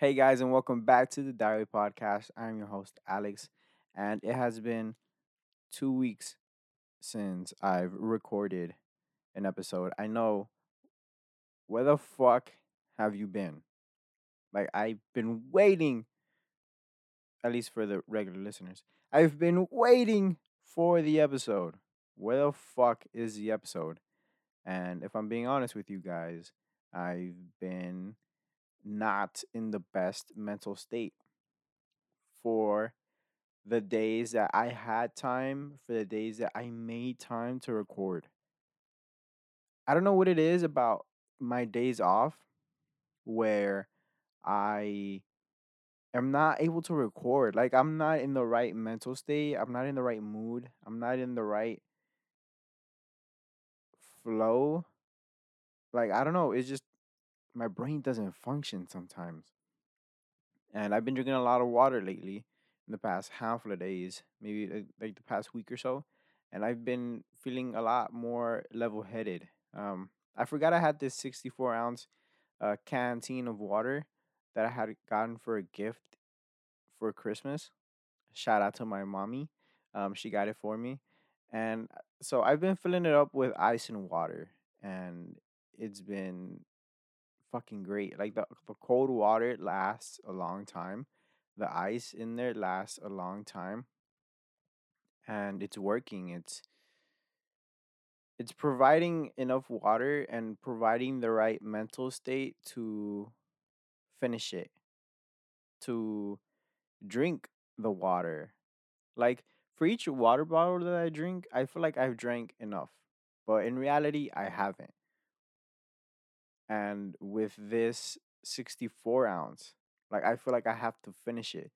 Hey guys, and welcome back to the Diary Podcast. I'm your host, Alex, and it has been two weeks since I've recorded an episode. I know where the fuck have you been? Like, I've been waiting, at least for the regular listeners, I've been waiting for the episode. Where the fuck is the episode? And if I'm being honest with you guys, I've been not in the best mental state for the days that I had time, for the days that I made time to record. I don't know what it is about my days off where I am not able to record. Like, I'm not in the right mental state. I'm not in the right mood. I'm not in the right flow. Like, I don't know. It's just my brain doesn't function sometimes. And I've been drinking a lot of water lately in the past handful of days, maybe like, like the past week or so. And I've been feeling a lot more level headed. Um, I forgot I had this 64 ounce uh, canteen of water that I had gotten for a gift for Christmas. Shout out to my mommy. Um, she got it for me. And uh, so I've been filling it up with ice and water. And it's been fucking great. Like the, the cold water lasts a long time. The ice in there lasts a long time. And it's working. It's it's providing enough water and providing the right mental state to finish it. To drink the water. Like for each water bottle that I drink, I feel like I've drank enough. But in reality, I haven't. And with this 64 ounce, like I feel like I have to finish it.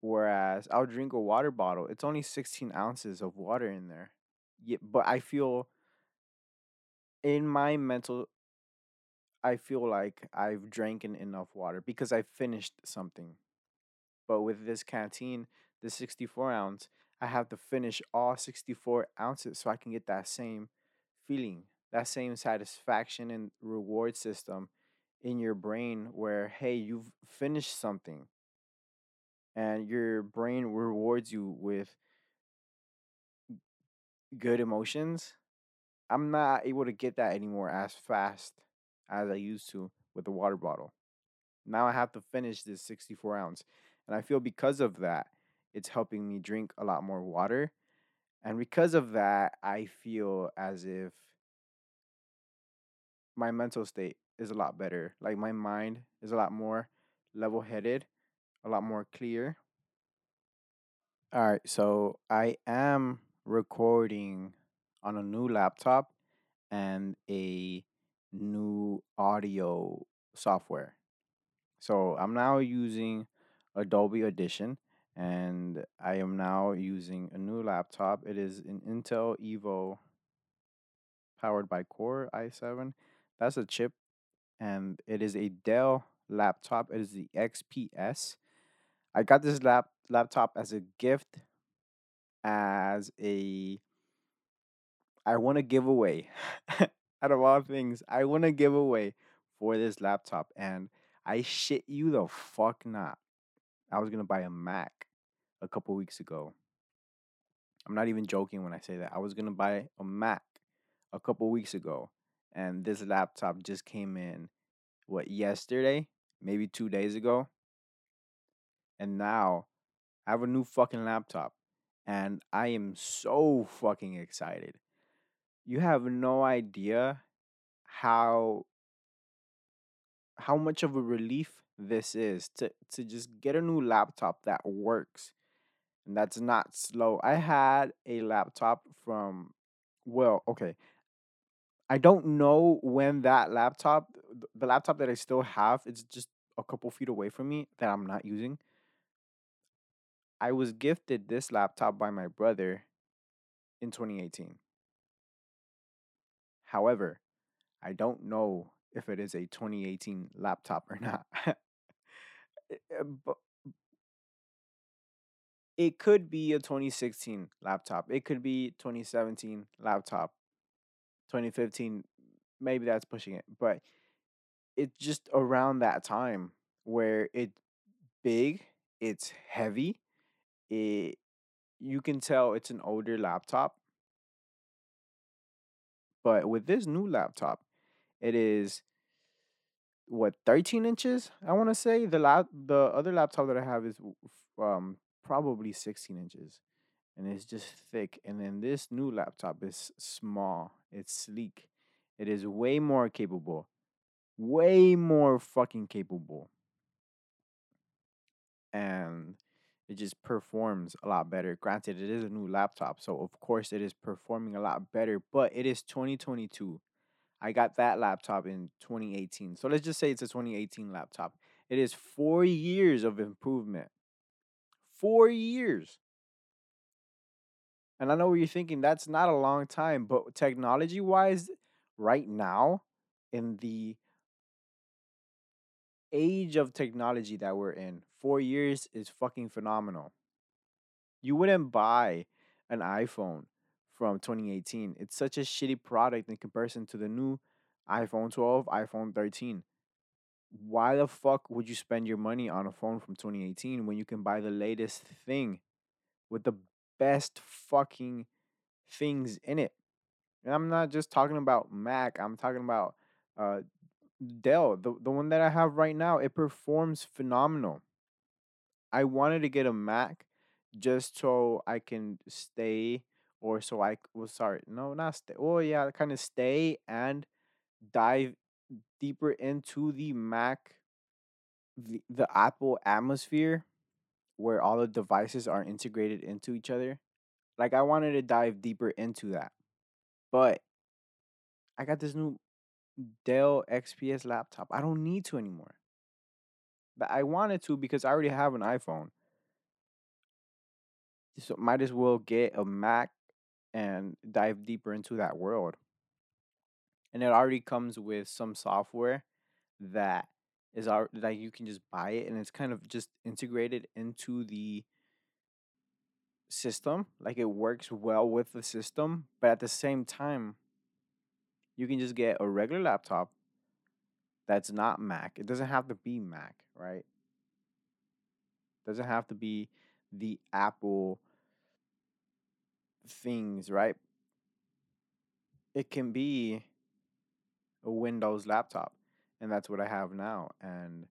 Whereas I'll drink a water bottle, it's only 16 ounces of water in there. Yeah, but I feel in my mental, I feel like I've drank enough water because I finished something. But with this canteen, the 64 ounce, I have to finish all 64 ounces so I can get that same feeling, that same satisfaction and reward system in your brain where, hey, you've finished something and your brain rewards you with good emotions. I'm not able to get that anymore as fast as I used to with the water bottle. Now I have to finish this 64 ounce. And I feel because of that, it's helping me drink a lot more water. And because of that, I feel as if my mental state is a lot better. Like my mind is a lot more level headed, a lot more clear. All right, so I am recording on a new laptop and a new audio software. So I'm now using Adobe Audition and I am now using a new laptop. It is an Intel Evo powered by Core i7. That's a chip and it is a Dell laptop. It is the XPS. I got this lap laptop as a gift as a I want to give away out of all things, I want to give away for this laptop and I shit you the fuck not. I was gonna buy a Mac a couple weeks ago. I'm not even joking when I say that. I was gonna buy a Mac a couple weeks ago, and this laptop just came in what yesterday, maybe two days ago, and now I have a new fucking laptop, and I am so fucking excited. You have no idea how how much of a relief this is to to just get a new laptop that works and that's not slow. I had a laptop from well, okay. I don't know when that laptop the laptop that I still have, it's just a couple feet away from me that I'm not using. I was gifted this laptop by my brother in 2018. However, I don't know if it is a 2018 laptop or not. Uh, but it could be a 2016 laptop. It could be 2017 laptop. 2015 maybe that's pushing it, but it's just around that time. where it's big, it's heavy. It you can tell it's an older laptop, but with this new laptop, it is what 13 inches i want to say the lap the other laptop that i have is um probably 16 inches and it's just thick and then this new laptop is small it's sleek it is way more capable way more fucking capable and it just performs a lot better granted it is a new laptop so of course it is performing a lot better but it is 2022 I got that laptop in 2018. So let's just say it's a 2018 laptop. It is four years of improvement. Four years. And I know what you're thinking, that's not a long time, but technology wise, right now, in the age of technology that we're in, four years is fucking phenomenal. You wouldn't buy an iPhone from 2018. It's such a shitty product in comparison to the new iPhone 12, iPhone 13. why the fuck would you spend your money on a phone from 2018 when you can buy the latest thing with the best fucking things in it? And I'm not just talking about Mac, I'm talking about uh Dell, the, the one that I have right now, it performs phenomenal. I wanted to get a Mac just so I can stay or so I was sorry, no, not stay. Oh yeah, kind of stay and dive deeper into the Mac the, the Apple atmosphere where all the devices are integrated into each other. Like I wanted to dive deeper into that. But I got this new Dell XPS laptop. I don't need to anymore. But I wanted to because I already have an iPhone. So might as well get a Mac and dive deeper into that world. And it already comes with some software that is our like you can just buy it and it's kind of just integrated into the system. Like it works well with the system, but at the same time, you can just get a regular laptop that's not Mac. It doesn't have to be Mac, right? It doesn't have to be the Apple things, right? It can be a Windows laptop. And that's what I have now. And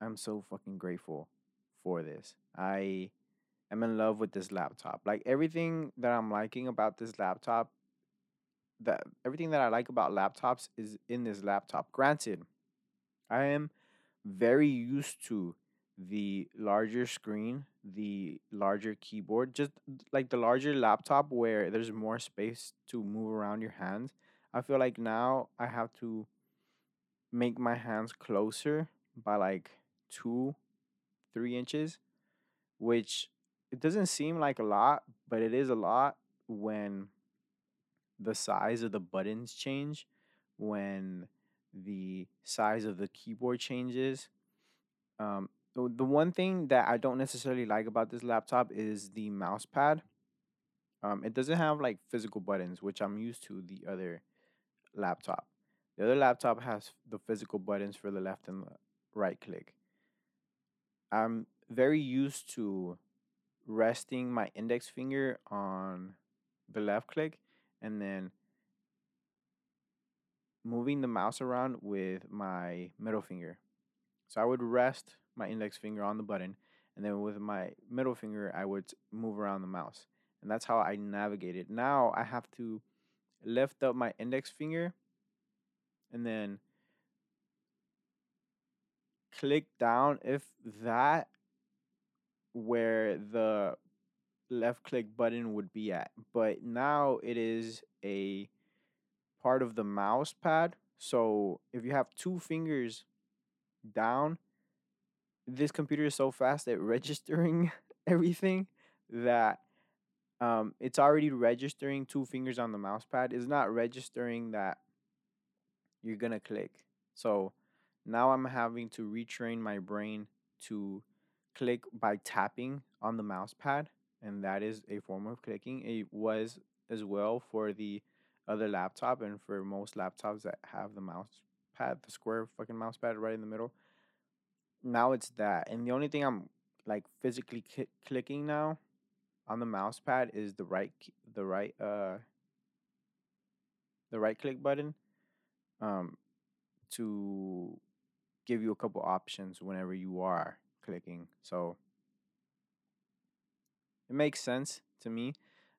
I'm so fucking grateful for this. I am in love with this laptop. Like everything that I'm liking about this laptop that everything that I like about laptops is in this laptop. Granted, I am very used to the larger screen, the larger keyboard, just like the larger laptop where there's more space to move around your hands. I feel like now I have to make my hands closer by like two, three inches, which it doesn't seem like a lot, but it is a lot when the size of the buttons change when the size of the keyboard changes. Um, the one thing that I don't necessarily like about this laptop is the mouse pad. Um, it doesn't have like physical buttons, which I'm used to the other laptop. The other laptop has the physical buttons for the left and right click. I'm very used to resting my index finger on the left click and then moving the mouse around with my middle finger. So I would rest my index finger on the button, and then with my middle finger, I would move around the mouse. And that's how I navigate it. Now I have to lift up my index finger and then click down if that where the left click button would be at. But now it is a part of the mouse pad. So if you have two fingers down, this computer is so fast at registering everything that um, it's already registering two fingers on the mouse pad. It's not registering that you're gonna click. So now I'm having to retrain my brain to click by tapping on the mouse pad, and that is a form of clicking. It was as well for the other laptop and for most laptops that have the mouse pad, the square fucking mouse pad right in the middle. now it's that, and the only thing I'm like physically cli clicking now on the mouse pad is the right the right uh the right click button um to give you a couple options whenever you are clicking. So it makes sense to me.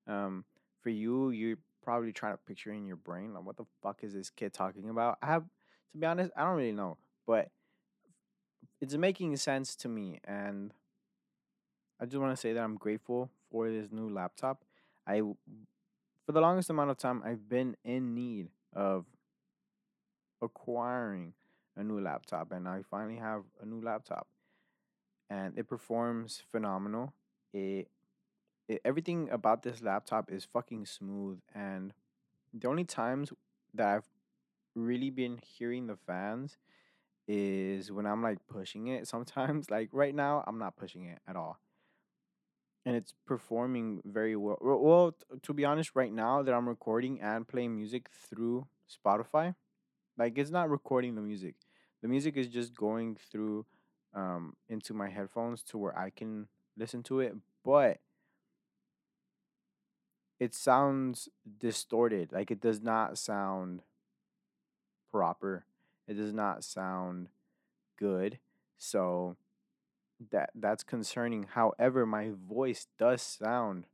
Um, for you, you're probably trying to picture in your brain like what the fuck is this kid talking about? I have to be honest, I don't really know, but it's making sense to me, and I just want to say that I'm grateful for this new laptop. I, for the longest amount of time I've been in need of acquiring a new laptop, and I finally have a new laptop, and it performs phenomenal. It, it everything about this laptop is fucking smooth, and the only times that I've really been hearing the fans is when I'm like pushing it. Sometimes, like right now, I'm not pushing it at all, and it's performing very well. Well, to be honest, right now that I'm recording and playing music through Spotify, like it's not recording the music. The music is just going through um into my headphones to where I can listen to it, but it sounds distorted. Like it does not sound proper. It does not sound good. So that that's concerning. However, my voice does sound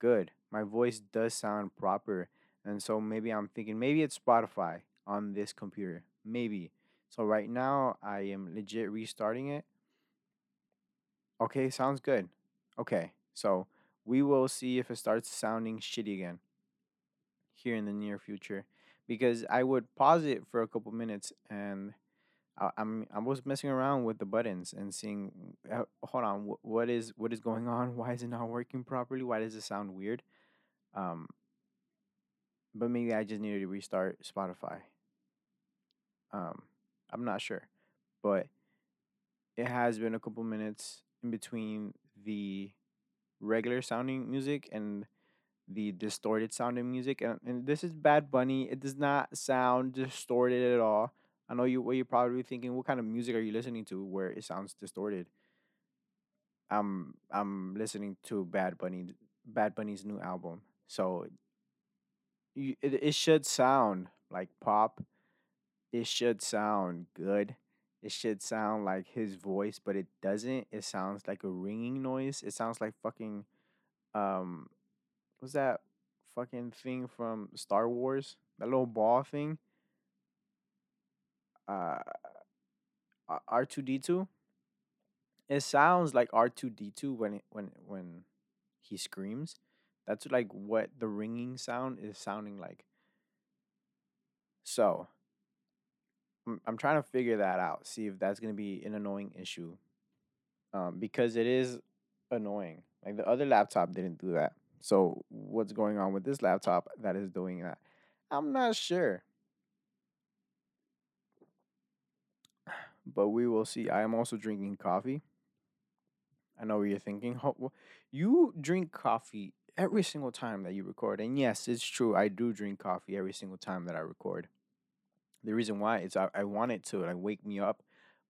good. My voice does sound proper. And so maybe I'm thinking maybe it's Spotify on this computer. Maybe. So right now I am legit restarting it. Okay, sounds good. Okay. So we will see if it starts sounding shitty again here in the near future because I would pause it for a couple minutes and I, I'm I was messing around with the buttons and seeing uh, hold on wh- what is what is going on why is it not working properly why does it sound weird um but maybe I just needed to restart Spotify um I'm not sure but it has been a couple minutes in between the regular sounding music and the distorted sounding music and, and this is Bad Bunny it does not sound distorted at all I know you what you're probably thinking what kind of music are you listening to where it sounds distorted I'm I'm listening to Bad Bunny Bad Bunny's new album. So you, it it should sound like pop. It should sound good. It should sound like his voice, but it doesn't. It sounds like a ringing noise. It sounds like fucking um what's that fucking thing from Star Wars? That little ball thing? Uh R2D2? It sounds like R2D2 when it when when he screams. That's like what the ringing sound is sounding like. So I'm, trying to figure that out, see if that's gonna be an annoying issue. Um, because it is annoying. Like the other laptop didn't do that. So what's going on with this laptop that is doing that? I'm not sure, but we will see. I am also drinking coffee. I know what you're thinking. You drink coffee every single time that you record, and yes, it's true. I do drink coffee every single time that I record. The reason why is I, I want it to like wake me up,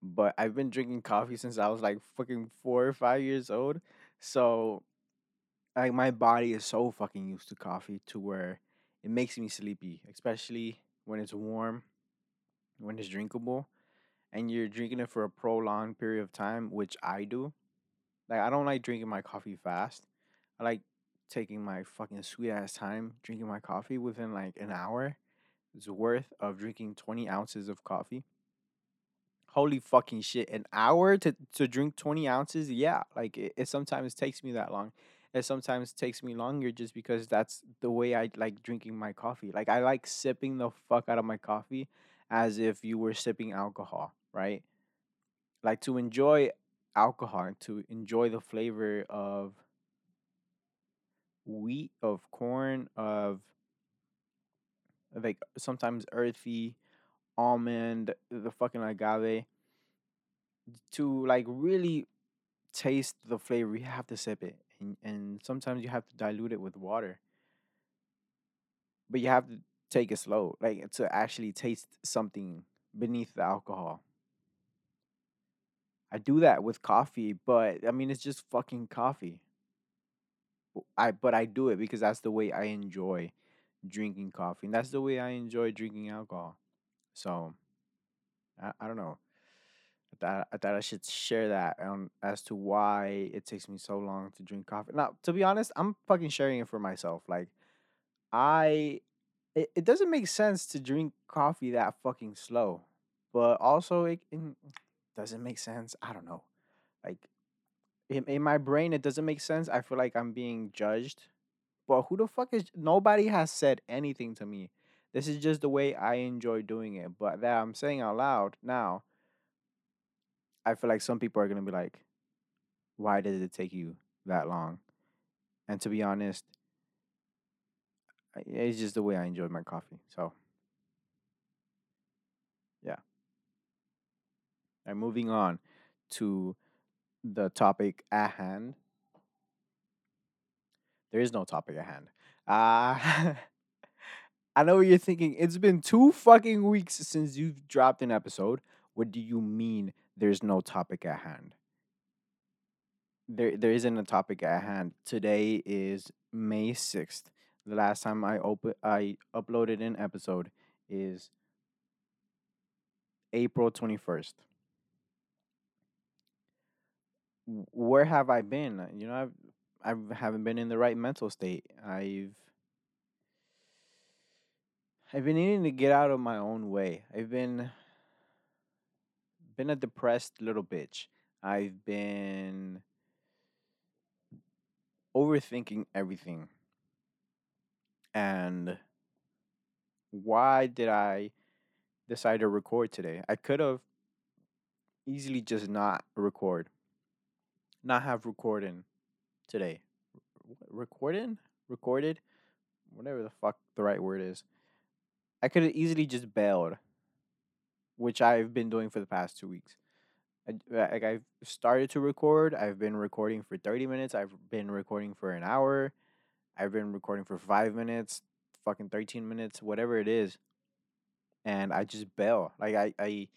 but I've been drinking coffee since I was like fucking four or five years old. So like my body is so fucking used to coffee to where it makes me sleepy, especially when it's warm, when it's drinkable, and you're drinking it for a prolonged period of time, which I do. Like I don't like drinking my coffee fast. I like taking my fucking sweet ass time drinking my coffee within like an hour. Worth of drinking 20 ounces of coffee Holy fucking shit. An hour to, to drink 20 ounces? Yeah. Like it, it sometimes takes me that long. It sometimes takes me longer just because that's the way I like drinking my coffee. Like I like sipping the fuck out of my coffee as if you were sipping alcohol, right? Like to enjoy alcohol, to enjoy the flavor of wheat, of corn, of like sometimes earthy almond, the fucking agave, to like really taste the flavor, you have to sip it. And, and sometimes you have to dilute it with water, but you have to take it slow, like to actually taste something beneath the alcohol. I do that with coffee, but I mean it's just fucking coffee. I but I do it because that's the way I enjoy drinking coffee. And that's the way I enjoy drinking alcohol. So I, I don't know. I thought, I thought I should share that as to why it takes me so long to drink coffee. Now, to be honest, I'm fucking sharing it for myself. Like, I, it, it doesn't make sense to drink coffee that fucking slow, but also it, it doesn't make sense. I don't know. Like, in, in my brain, it doesn't make sense. I feel like I'm being judged. But who the fuck is, nobody has said anything to me. This is just the way I enjoy doing it. But that I'm saying out loud now, I feel like some people are gonna be like, why did it take you that long? And to be honest, it's just the way I enjoy my coffee. So yeah. And moving on to the topic at hand. There is no topic at hand. Uh I know what you're thinking. It's been two fucking weeks since you've dropped an episode. What do you mean there's no topic at hand? there there isn't a topic at hand. Today is May 6th. The last time I open I uploaded an episode is April 21st. Where have I been? You know, I've I haven't been in the right mental state. I've I've been needing to get out of my own way. I've been been a depressed little bitch. I've been overthinking everything. And why did I decide to record today? I could have easily just not record, not have recording today. Recording? Recorded? Whatever the fuck the right word is. I could have easily just bailed, which I've been doing for the past two weeks. I, uh, like I've started to record. I've been recording for 30 minutes. I've been recording for an hour. I've been recording for five minutes, fucking 13 minutes, whatever it is. And I just bail. Like I, I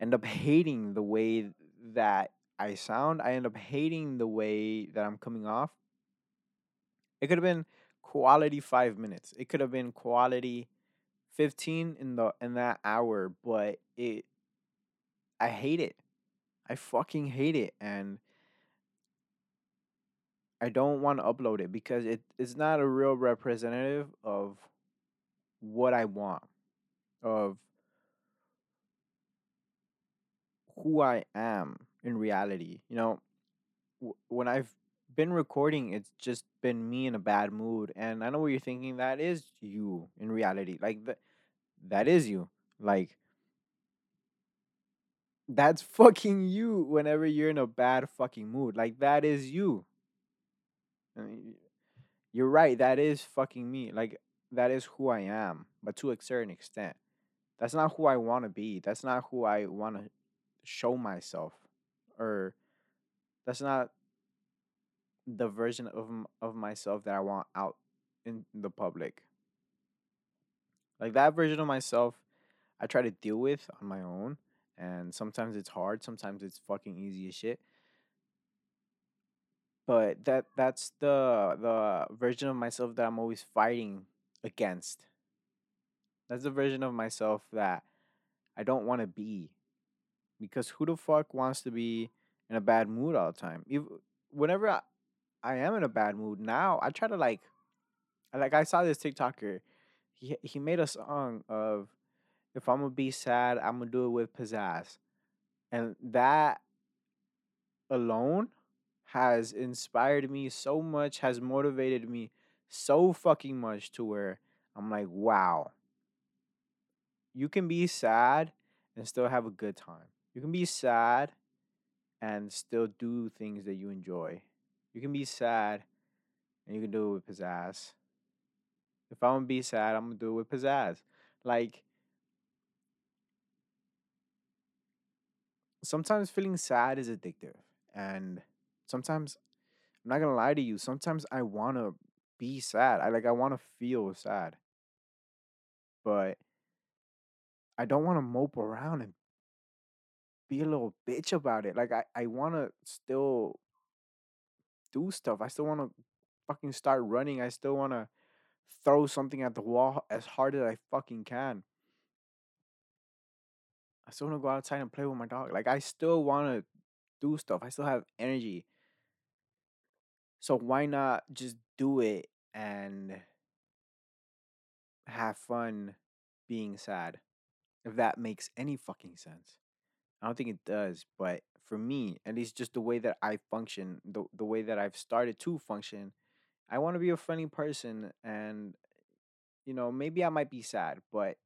end up hating the way that I sound. I end up hating the way that I'm coming off. It could have been quality five minutes. It could have been quality fifteen in the in that hour, but it I hate it. I fucking hate it, and I don't want to upload it because it is not a real representative of what I want, of who I am in reality. You know, w- when I've been recording, it's just been me in a bad mood, and I know what you're thinking. That is you in reality. Like that, that is you. Like that's fucking you. Whenever you're in a bad fucking mood, like that is you. I mean, you're right. That is fucking me. Like that is who I am, but to a certain extent. That's not who I want to be. That's not who I want to show myself, or that's not the version of of myself that I want out in the public. Like that version of myself, I try to deal with on my own, and sometimes it's hard. Sometimes it's fucking easy as shit. But that that's the the version of myself that I'm always fighting against. That's the version of myself that I don't want to be because who the fuck wants to be in a bad mood all the time? If, whenever I, I am in a bad mood now, I try to like like I saw this TikToker. He he made a song of if I'm gonna be sad, I'm gonna do it with pizzazz, and that alone has inspired me so much, has motivated me so fucking much to where I'm like, wow, you can be sad and still have a good time. You can be sad and still do things that you enjoy. You can be sad and you can do it with pizzazz. If I'm gonna be sad, I'm gonna do it with pizzazz. Like sometimes feeling sad is addictive, and sometimes I'm not gonna lie to you. Sometimes I wanna be sad. I like I wanna feel sad, but I don't want to mope around and be a little bitch about it. Like I, I wanna still do stuff. I still wanna fucking start running. I still wanna throw something at the wall as hard as I fucking can. I still wanna go outside and play with my dog. Like I still wanna do stuff. I still have energy. So why not just do it and have fun being sad? If that makes any fucking sense. I don't think it does, but for me, at least just the way that I function, the the way that I've started to function, I want to be a funny person and you know, maybe I might be sad, but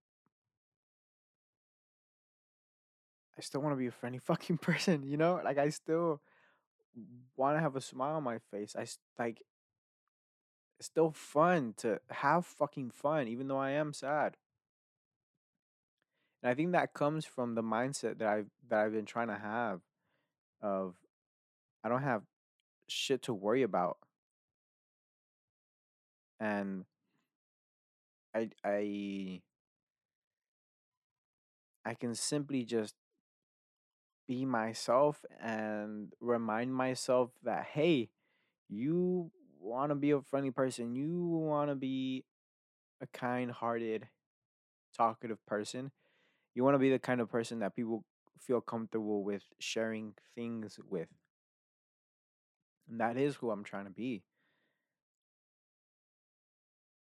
I still want to be a funny fucking person, you know? Like I still want to have a smile on my face. I like it's still fun to have fucking fun even though I am sad. And I think that comes from the mindset that I've that I've been trying to have of I don't have shit to worry about and I I I can simply just be myself and remind myself that hey, you want to be a friendly person, you want to be a kind-hearted, talkative person. You want to be the kind of person that people feel comfortable with sharing things with. And that is who I'm trying to be.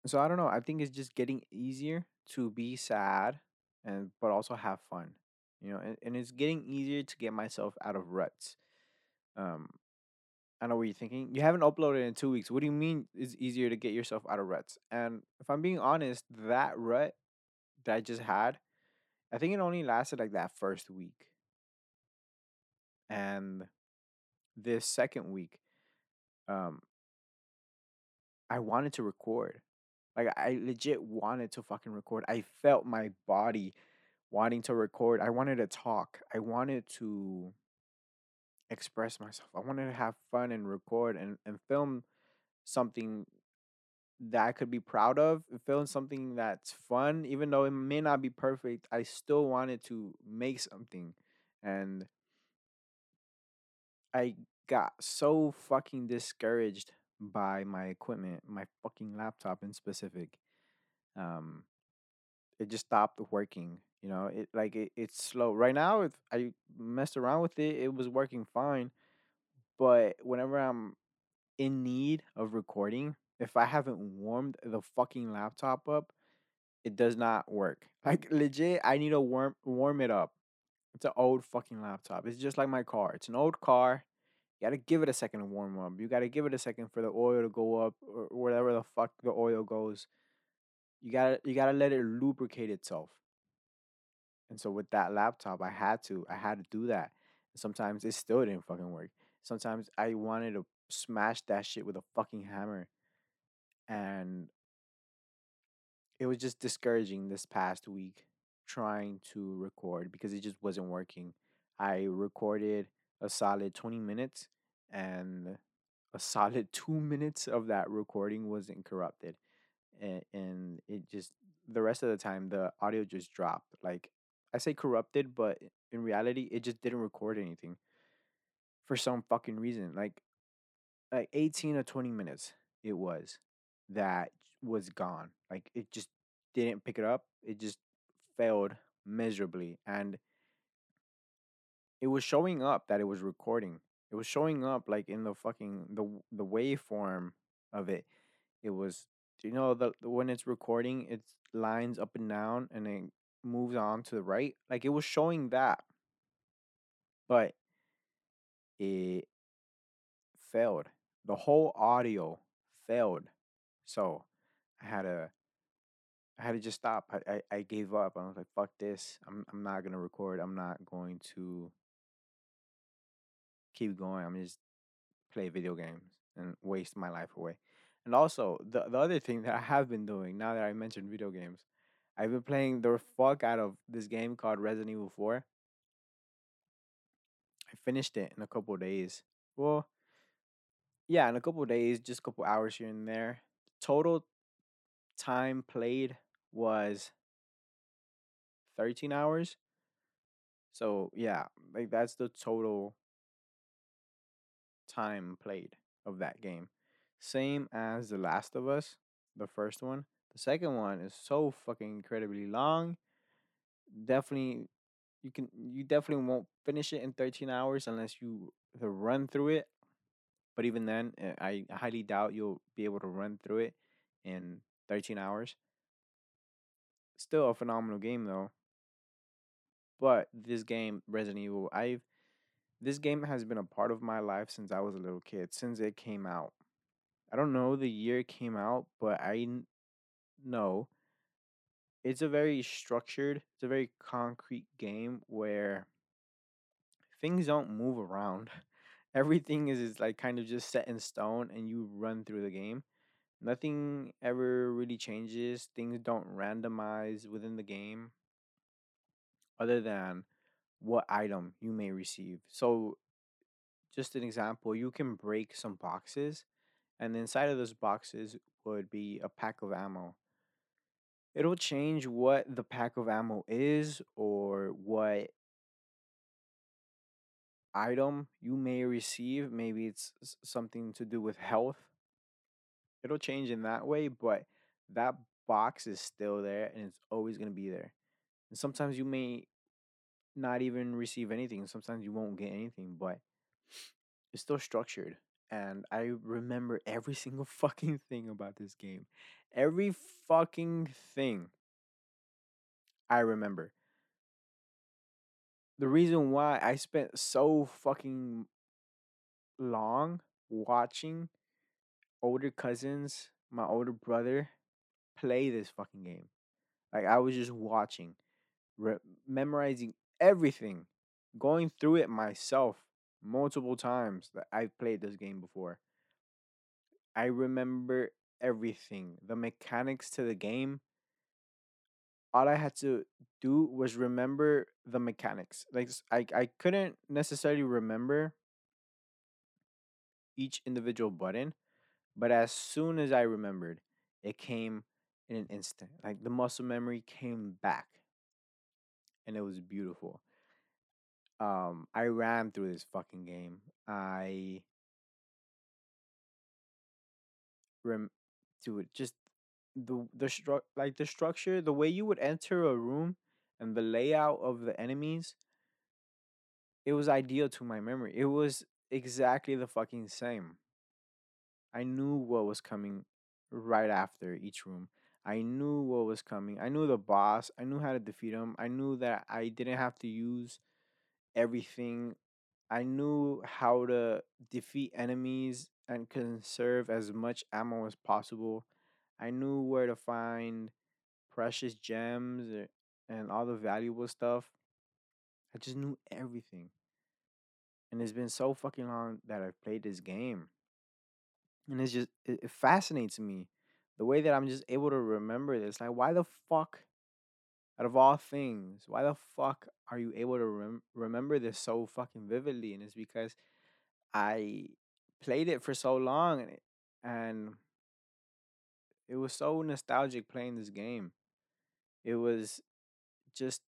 So I don't know, I think it's just getting easier to be sad and but also have fun. You know, and, and it's getting easier to get myself out of ruts. Um I know what you're thinking. You haven't uploaded in two weeks. What do you mean it's easier to get yourself out of ruts? And if I'm being honest, that rut that I just had, I think it only lasted like that first week. And this second week, um, I wanted to record. Like I legit wanted to fucking record. I felt my body wanting to record. I wanted to talk. I wanted to express myself. I wanted to have fun and record and, and film something that I could be proud of, film something that's fun, even though it may not be perfect, I still wanted to make something. And I got so fucking discouraged by my equipment, my fucking laptop in specific. Um, it just stopped working. You know, it like it, it's slow. Right now, if I messed around with it, it was working fine. But whenever I'm in need of recording, if I haven't warmed the fucking laptop up, it does not work. Like legit, I need to warm warm it up. It's an old fucking laptop. It's just like my car. It's an old car. You gotta give it a second to warm up. You gotta give it a second for the oil to go up or whatever the fuck the oil goes. You gotta you gotta let it lubricate itself. And so with that laptop, I had to I had to do that. And sometimes it still didn't fucking work. Sometimes I wanted to smash that shit with a fucking hammer. And it was just discouraging this past week trying to record because it just wasn't working. I recorded a solid 20 minutes and a solid 2 minutes of that recording wasn't corrupted. And, and it just the rest of the time the audio just dropped. Like I say corrupted, but in reality it just didn't record anything for some fucking reason. Like like 18 or 20 minutes it was that was gone. Like it just didn't pick it up. It just failed miserably and it was showing up that it was recording. It was showing up like in the fucking the the waveform of it. It was you know the when it's recording, it's lines up and down and it moves on to the right. Like it was showing that, but it failed. The whole audio failed. So I had to I had to just stop. I, I, I gave up. I was like, fuck this. I'm I'm not gonna record. I'm not going to keep going. I'm just play video games and waste my life away. And also the the other thing that I have been doing now that I mentioned video games, I've been playing the fuck out of this game called Resident Evil 4. I finished it in a couple days. Well, yeah, in a couple days, just a couple hours here and there. Total time played was 13 hours. So yeah, Like that's the total time played of that game. Same as The Last of Us, the first one. The second one is so fucking incredibly long. Definitely you can you definitely won't finish it in 13 hours unless you run through it. But even then, eh, I highly doubt you'll be able to run through it in 13 hours. Still a phenomenal game though. But this game, Resident Evil, I've this game has been a part of my life since I was a little kid, since it came out. I don't know the year it came out, but I know it's a very structured, it's a very concrete game where things don't move around. Everything is, is like kind of just set in stone and you run through the game. Nothing ever really changes. Things don't randomize within the game other than what item you may receive. So, just an example, you can break some boxes, and inside of those boxes would be a pack of ammo. It'll change what the pack of ammo is or what item you may receive. Maybe it's something to do with health. It'll change in that way, but that box is still there and it's always going to be there. And sometimes you may not even receive anything. Sometimes you won't get anything, but it's still structured. And I remember every single fucking thing about this game. Every fucking thing I remember. The reason why I spent so fucking long watching older cousins, my older brother, play this fucking game. Like I was just watching, re- memorizing everything, going through it myself multiple times that I've played this game before. I remember everything, the mechanics to the game. All I had to do was remember the mechanics. Like I I couldn't necessarily remember each individual button, but as soon as I remembered, it came in an instant. Like the muscle memory came back, and it was beautiful. Um, I ran through this fucking game. I rem it just the the stru- like the structure, the way you would enter a room and the layout of the enemies, it was ideal to my memory. It was exactly the fucking same. I knew what was coming right after each room. I knew what was coming. I knew the boss. I knew how to defeat him. I knew that I didn't have to use everything. I knew how to defeat enemies and conserve as much ammo as possible. I knew where to find precious gems and all the valuable stuff. I just knew everything. And it's been so fucking long that I've played this game. And it's just, it, it fascinates me the way that I'm just able to remember this. Like, why the fuck, out of all things, why the fuck are you able to rem- remember this so fucking vividly? And it's because I played it for so long and it, and it was so nostalgic playing this game. It was just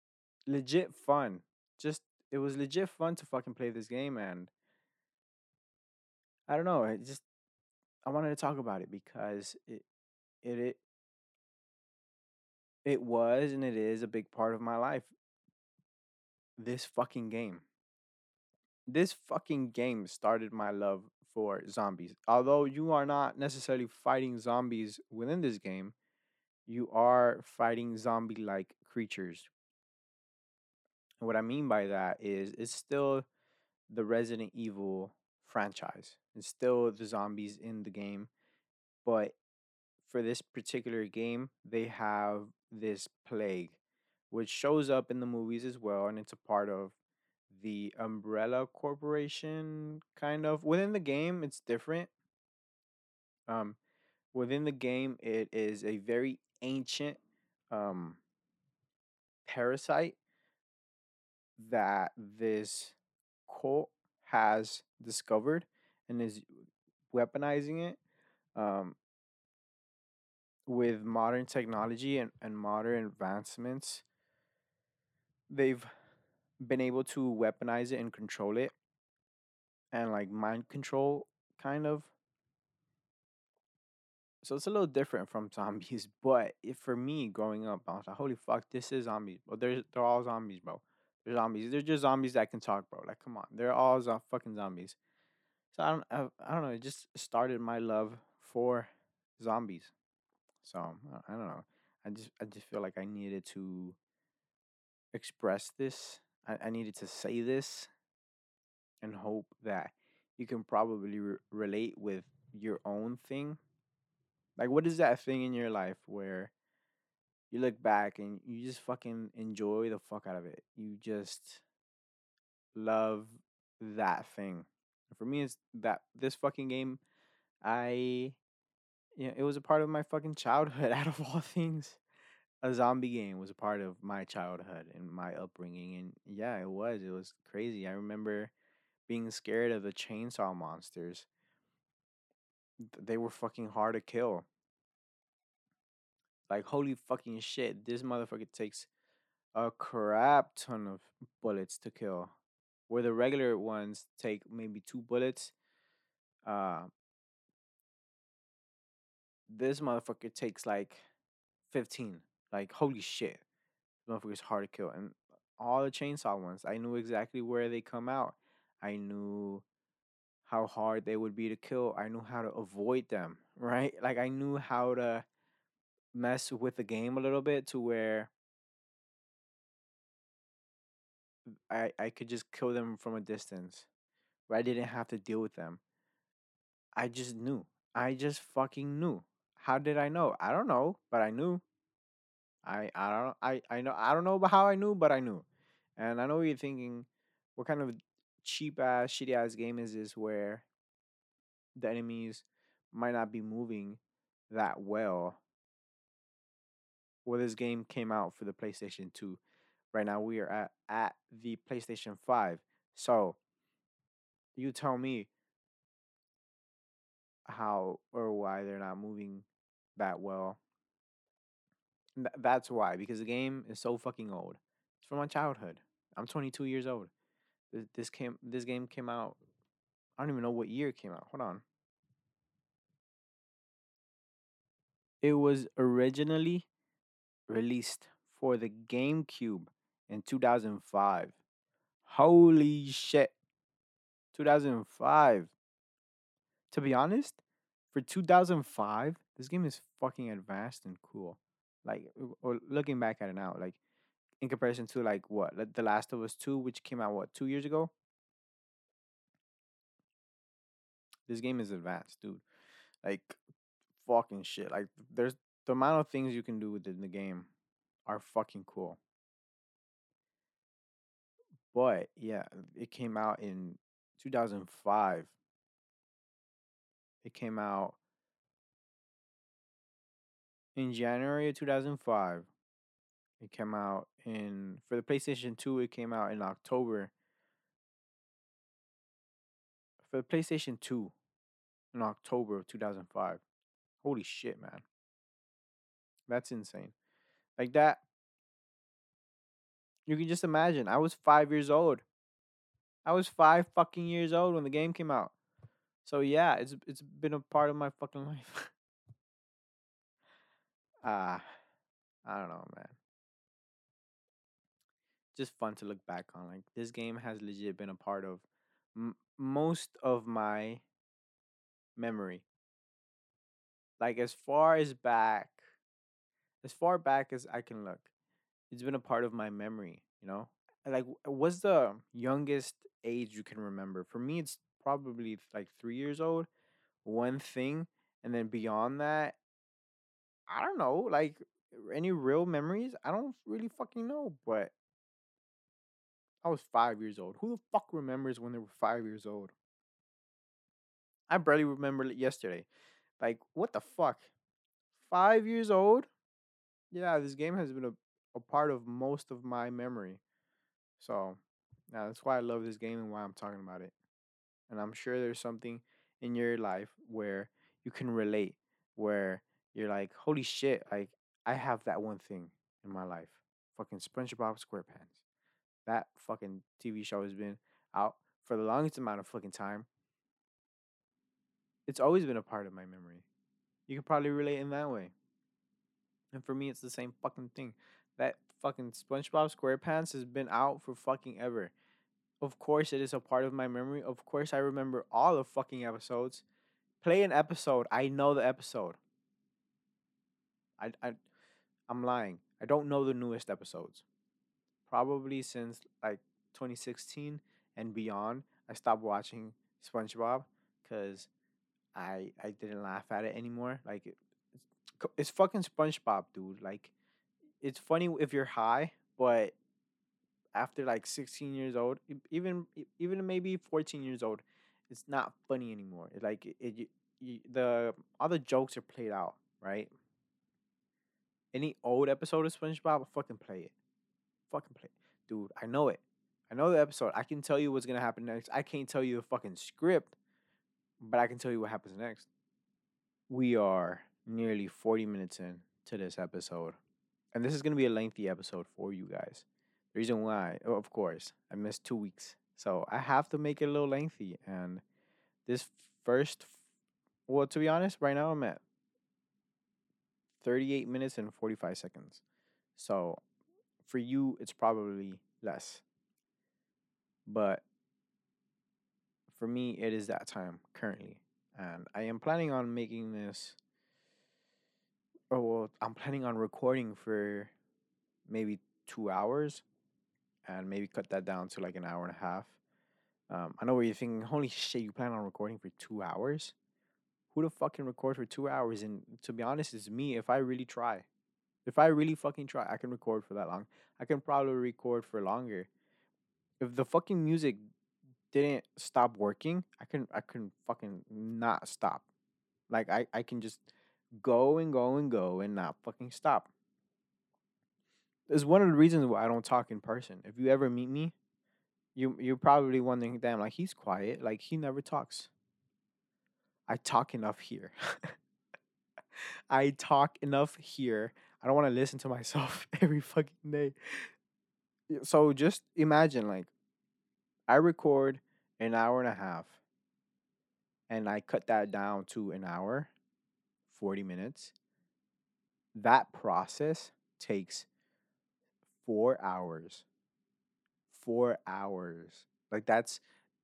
legit fun. Just it was legit fun to fucking play this game and I don't know, I just I wanted to talk about it because it it it, it was and it is a big part of my life. This fucking game. This fucking game started my love for zombies. Although you are not necessarily fighting zombies within this game, you are fighting zombie like creatures. And what I mean by that is it's still the Resident Evil franchise. It's still the zombies in the game, but for this particular game, they have this plague which shows up in the movies as well and it's a part of the Umbrella Corporation kind of. Within the game, it's different. Um within the game, it is a very ancient um parasite that this cult has discovered and is weaponizing it um, with modern technology and, and modern advancements. They've been able to weaponize it and control it and like mind control kind of. So it's a little different from zombies, but for me growing up, I was like, "Holy fuck, this is zombies, bro! They're they're all zombies, bro. They're zombies. They're just zombies that can talk, bro. Like, come on, they're all zo- fucking zombies." So I don't, I, I don't know. It just started my love for zombies. So I don't know. I just, I just feel like I needed to express this. I, I needed to say this and hope that you can probably re- relate with your own thing. Like, what is that thing in your life where you look back and you just fucking enjoy the fuck out of it? You just love that thing. For me, it's that this fucking game, I, you know, it was a part of my fucking childhood out of all things. A zombie game was a part of my childhood and my upbringing. And yeah, it was. It was crazy. I remember being scared of the chainsaw monsters. They were fucking hard to kill. Like, holy fucking shit, this motherfucker takes a crap ton of bullets to kill. Where the regular ones take maybe two bullets, uh, this motherfucker takes like 15. Like, holy shit. This motherfucker's hard to kill. And all the chainsaw ones, I knew exactly where they come out. I knew how hard they would be to kill. I knew how to avoid them, right? Like, I knew how to mess with the game a little bit to where I, I could just kill them from a distance, where I didn't have to deal with them. I just knew. I just fucking knew. How did I know? I don't know, but I knew. I I don't I I know I don't know how I knew, but I knew. And I know you're thinking. What kind of cheap ass, shitty ass game is this where the enemies might not be moving that well? Well, this game came out for the PlayStation 2. Right now we are at at the PlayStation 5. So you tell me how or why they're not moving that well. Th- that's why, because the game is so fucking old. It's from my childhood. I'm 22 years old. This, this came this game came out. I don't even know what year it came out. Hold on. It was originally released for the GameCube in 2005. Holy shit. 2005. To be honest, for 2005, this game is fucking advanced and cool. Like or looking back at it now, like in comparison to like what, like The Last of Us 2 which came out what, 2 years ago? This game is advanced, dude. Like fucking shit. Like there's the amount of things you can do within the game are fucking cool. But yeah, it came out in 2005. It came out in January of 2005. It came out in for the PlayStation 2, it came out in October. For the PlayStation 2 in October of 2005. Holy shit, man. That's insane. Like that you can just imagine. I was 5 years old. I was 5 fucking years old when the game came out. So yeah, it's it's been a part of my fucking life. Ah, I don't know, man. Just fun to look back on. Like this game has legit been a part of m- most of my memory. Like as far as back, as far back as I can look, it's been a part of my memory. You know, like what's the youngest age you can remember? For me, it's probably like three years old. One thing, and then beyond that, I don't know. Like any real memories, I don't really fucking know. But I was five years old. Who the fuck remembers when they were five years old? I barely remember yesterday. Like, what the fuck? Five years old? Yeah, this game has been a, a part of most of my memory. So, yeah, that's why I love this game and why I'm talking about it. And I'm sure there's something in your life where you can relate, where you're like, holy shit, like, I have that one thing in my life. Fucking SpongeBob SquarePants. that fucking TV show has been out for the longest amount of fucking time. It's always been a part of my memory. You could probably relate in that way. And for me, it's the same fucking thing. That fucking SpongeBob SquarePants has been out for fucking ever. Of course, it is a part of my memory. Of course, I remember all the fucking episodes. Play an episode. I know the episode. I, I, I'm lying. I don't know the newest episodes. Probably since like 2016 and beyond, I stopped watching SpongeBob because I I didn't laugh at it anymore. Like it, it's, fucking SpongeBob, dude. Like it's funny if you're high, but after like 16 years old, even even maybe 14 years old, it's not funny anymore. It, like it, it you, the all the jokes are played out, right? Any old episode of SpongeBob, fucking play it. Fucking play it. Dude, I know it. I know the episode. I can tell you what's gonna happen next. I can't tell you the fucking script, but I can tell you what happens next. We are nearly 40 minutes in to this episode. And this is to be a lengthy episode for you guys. The reason why, oh, of course, I missed two weeks. So I have to make it a little lengthy. And this first, well, to be honest, right now I'm at 38 minutes and 45 seconds. So for you, it's probably less. But for me, it is that time currently. And I am planning on making this, or well, I'm planning on recording for maybe two hours and maybe cut that down to like an hour and a half. Um, I know what you're thinking. Holy shit, you plan on recording for two hours? Who the fuck can record for two hours? And to be honest, it's me. If I really try, if I really fucking try, I can record for that long. I can probably record for longer. If the fucking music didn't stop working, I can I can fucking not stop. Like I I can just go and go and go and not fucking stop. It's one of the reasons why I don't talk in person. If you ever meet me, you you're probably wondering, damn, like he's quiet, like he never talks. I talk enough here. I talk enough here. I don't want to listen to myself every fucking day. So just imagine like I record an hour and a half and I cut that down to an hour, 40 minutes. That process takes 4 hours. 4 hours. Like that's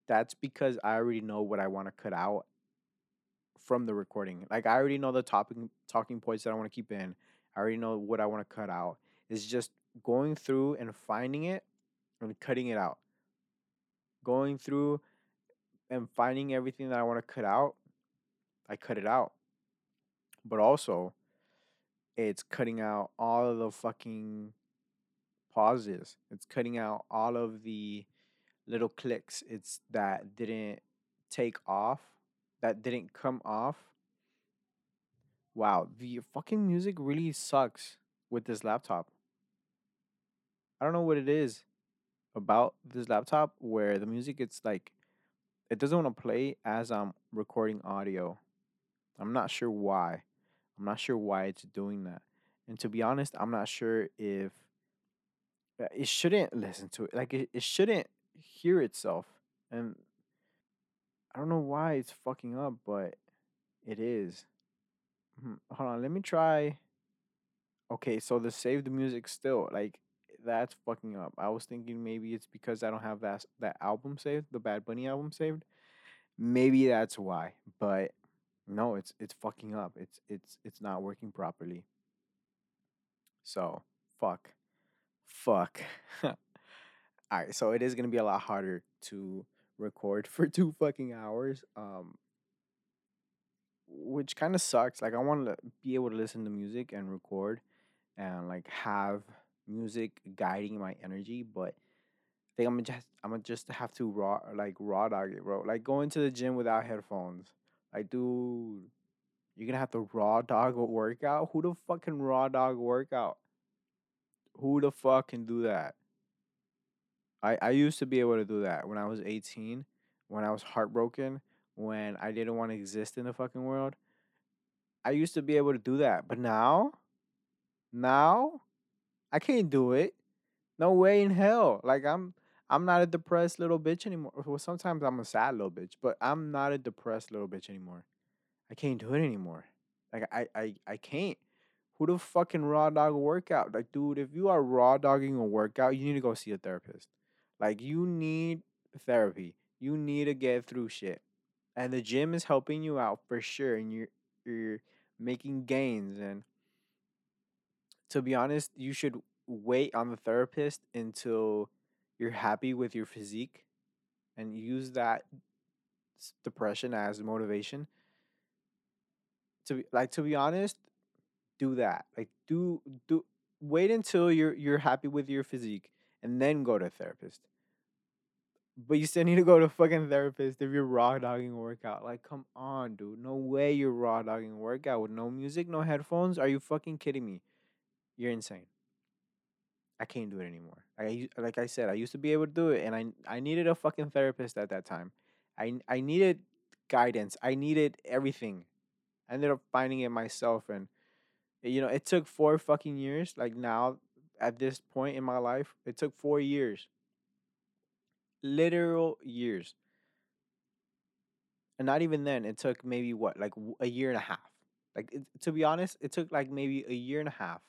that's because I already know what I want to cut out from the recording. Like I already know the topic talking points that I want to keep in. I already know what I want to cut out. It's just going through and finding it and cutting it out. Going through and finding everything that I want to cut out, I cut it out. But also, it's cutting out all of the fucking pauses. It's cutting out all of the little clicks. It's that didn't take off, that didn't come off. Wow, the fucking music really sucks with this laptop. I don't know what it is about this laptop where the music it's like it doesn't want to play as I'm recording audio. I'm not sure why. I'm not sure why it's doing that. And to be honest, I'm not sure if uh, it shouldn't listen to it. Like it, it shouldn't hear itself. And I don't know why it's fucking up, but it is. Hmm, Hold on, let me try. Okay, so the save the music still like that's fucking up. I was thinking maybe it's because I don't have that that album saved, the Bad Bunny album saved. Maybe that's why. But no, it's it's fucking up. It's it's it's not working properly. So, fuck. Fuck. All right, so it is to be a lot harder to record for 2 fucking hours. Um which kind of sucks. Like I want to be able to listen to music and record and like have music guiding my energy, but I think I'm gonna just I'm gonna just have to raw like raw dog it, bro. Like going to the gym without headphones. Like, dude, you're gonna have to raw dog a workout. Who the fuck can raw dog workout? Who the fuck can do that? I I used to be able to do that when I was 18, when I was heartbroken, when I didn't want to exist in the fucking world. I used to be able to do that, but now, now I can't do it. No way in hell. Like I'm I'm not a depressed little bitch anymore. Well, sometimes I'm a sad little bitch, but I'm not a depressed little bitch anymore. I can't do it anymore. Like I I I can't. Who the fucking raw dog workout? Like, dude, if you are raw dogging a workout, you need to go see a therapist. Like, you need therapy. You need to get through shit. And the gym is helping you out for sure. And you're you're making gains. And to be honest, you should wait on the therapist until you're happy with your physique and use that depression as motivation. To be like to be honest, do that. Like do do wait until you're you're happy with your physique and then go to a therapist. But you still need to go to a fucking therapist if you're raw dogging a workout. Like, come on, dude. No way you're raw dogging a workout with no music, no headphones. Are you fucking kidding me? You're insane. I can't do it anymore. I like I said, I used to be able to do it, and I I needed a fucking therapist at that time. I I needed guidance. I needed everything. I ended up finding it myself, and you know, it took four fucking years. Like now, at this point in my life, it took four years, literal years, and not even then. It took maybe what, like a year and a half. Like it, to be honest, it took like maybe a year and a half.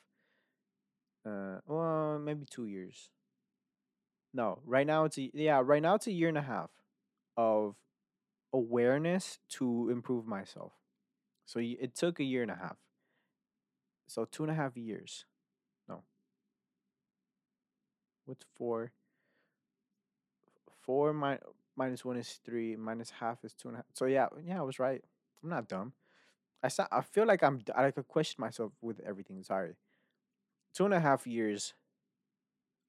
Uh, well, maybe two years. No, right now it's a yeah. Right now it's a year and a half of awareness to improve myself. So it took a year and a half. So two and a half years. No, what's four? Four mi- minus one is three. Minus half is two and a half. So yeah, yeah, I was right. I'm not dumb. I sa- I feel like I'm. I could question myself with everything. Sorry. Two and a half years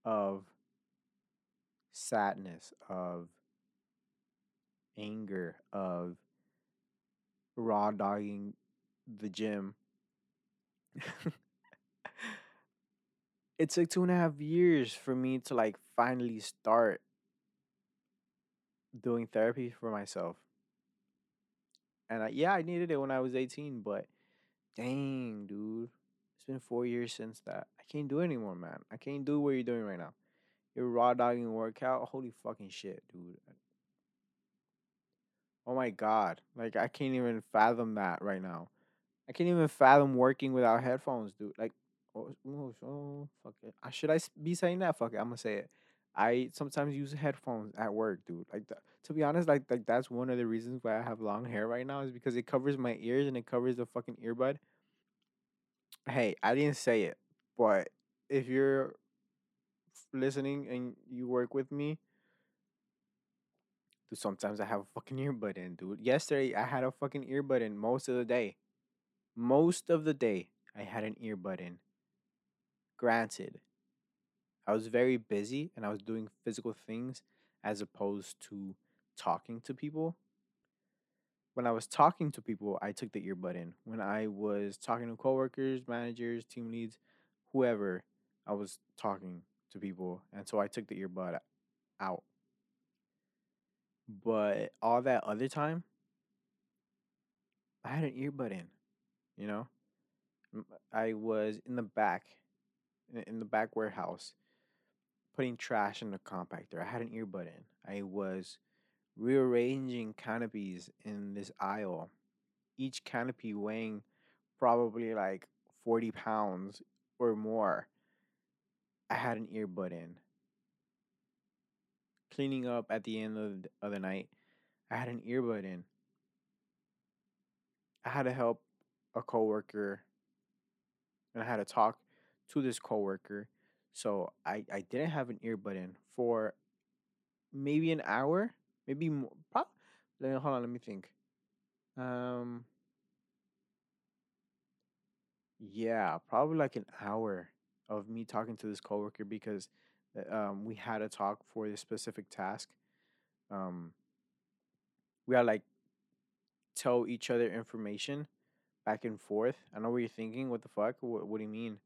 of sadness, of anger, of raw dogging the gym. it took two and a half years for me to like finally start doing therapy for myself. And I, yeah, I needed it when I was 18, but dang, dude, it's been four years since that. I can't do it anymore, man. I can't do what you're doing right now. You're raw dogging workout. Holy fucking shit, dude. Oh my god. Like I can't even fathom that right now. I can't even fathom working without headphones, dude. Like, oh, oh, oh, fuck it. I should I be saying that? Fuck it. I'm gonna say it. I sometimes use headphones at work, dude. Like, th- to be honest, like, like that's one of the reasons why I have long hair right now is because it covers my ears and it covers the fucking earbud. Hey, I didn't say it, but if you're listening and you work with me, dude, sometimes I have a fucking earbud in, dude. Yesterday I had a fucking earbud in most of the day. Most of the day I had an earbud in. Granted, I was very busy and I was doing physical things as opposed to talking to people. When I was talking to people, I took the earbud in. When I was talking to coworkers, managers, team leads, whoever, I was talking to people, and so I took the earbud out. But all that other time, I had an earbud in, you know? I was in the back, in the back warehouse, putting trash in the compactor. I had an earbud in. I was rearranging canopies in this aisle, each canopy weighing probably like 40 pounds or more. I had an earbud in. Cleaning up at the end of the, of the night, I had an earbud in. I had to help a coworker and I had to talk to this coworker. So I, I didn't have an earbud in for maybe an hour, maybe more. Pro- hold on, let me think. Um, Yeah, probably like an hour of me talking to this coworker because uh, um, we had a talk for this specific task. Um, we had like tell each other information back and forth. I know what you're thinking. What the fuck? What, what do you mean?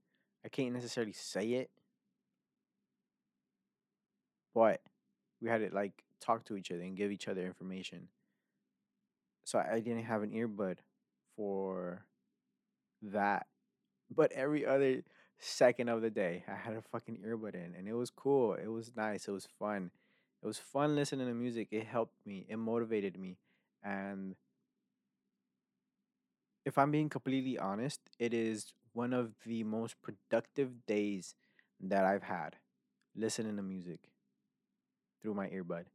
I can't necessarily say it, but we had to like talk to each other and give each other information. So I didn't have an earbud for that, but every other second of the day. I had a fucking earbud in and it was cool. It was nice. It was fun. It was fun listening to music. It helped me. It motivated me. And if I'm being completely honest, it is one of the most productive days that I've had listening to music through my earbud.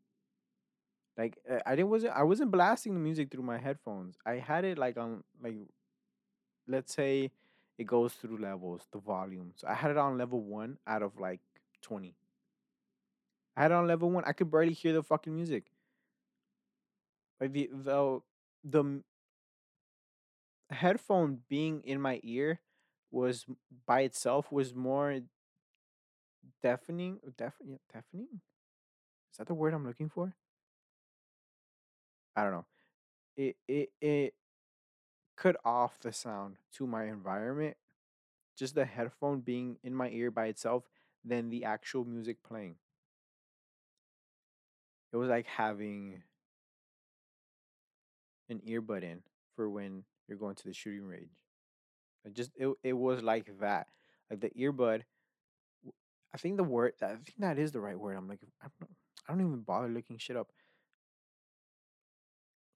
Like uh, I didn't wasn't I wasn't blasting the music through my headphones. I had it like on like let's say it goes through levels, the volume. So I had it on level one out of like twenty. I had it on level one. I could barely hear the fucking music. Like the the the headphone being in my ear was by itself was more deafening. Deaf, yeah, deafening. Is that the word I'm looking for? I don't know. It it it cut off the sound to my environment just the headphone being in my ear by itself than the actual music playing. It was like having an earbud in for when you're going to the shooting range. It just it it was like that. Like the earbud. I think the word. I think that is the right word. I'm like I don't, I don't even bother looking shit up.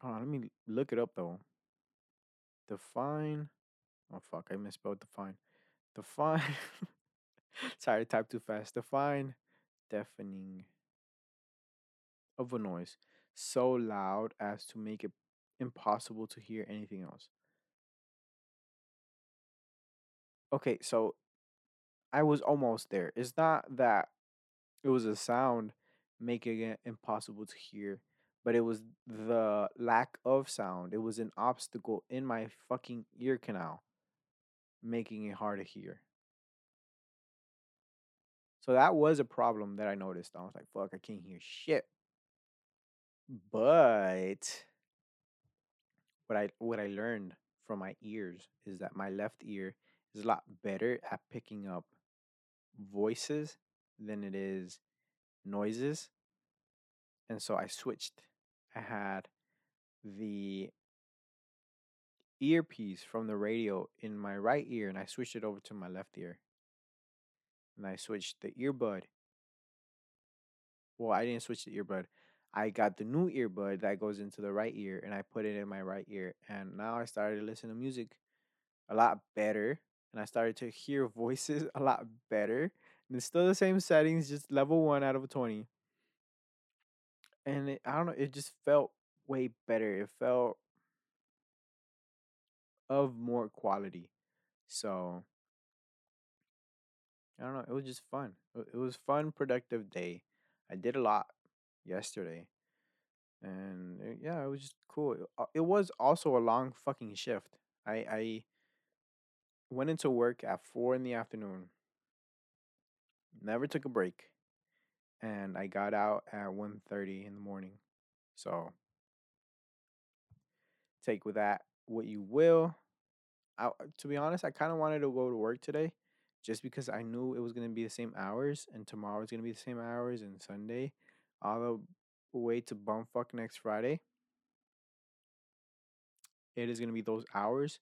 Hold on, let me look it up though. Define. Oh fuck, I misspelled define. Define. Sorry, I typed too fast. Define deafening of a noise so loud as to make it impossible to hear anything else. Okay, so I was almost there. It's not that it was a sound making it impossible to hear, but it was the lack of sound. It was an obstacle in my fucking ear canal, making it hard to hear. So that was a problem that I noticed. I was like, fuck, I can't hear shit. But what I what I learned from my ears is that my left ear is a lot better at picking up voices than it is noises. And so I switched. I had the earpiece from the radio in my right ear and I switched it over to my left ear. And I switched the earbud. Well, I didn't switch the earbud. I got the new earbud that goes into the right ear and I put it in my right ear. And now I started to listen to music a lot better and I started to hear voices a lot better. And it's still the same settings, just level one out of 20. And it, I don't know, it just felt way better. It felt of more quality. So I don't know, it was just fun. It was fun, productive day. I did a lot yesterday. And uh, yeah, it was just cool. Uh, it was also a long fucking shift. I, I went into work at four in the afternoon, never took a break, and I got out at one thirty in the morning. So take with that what you will. I, to be honest, I kind of wanted to go to work today just because I knew it was going to be the same hours and tomorrow was going to be the same hours and Sunday all the way to bumfuck next Friday. It is going to be those hours.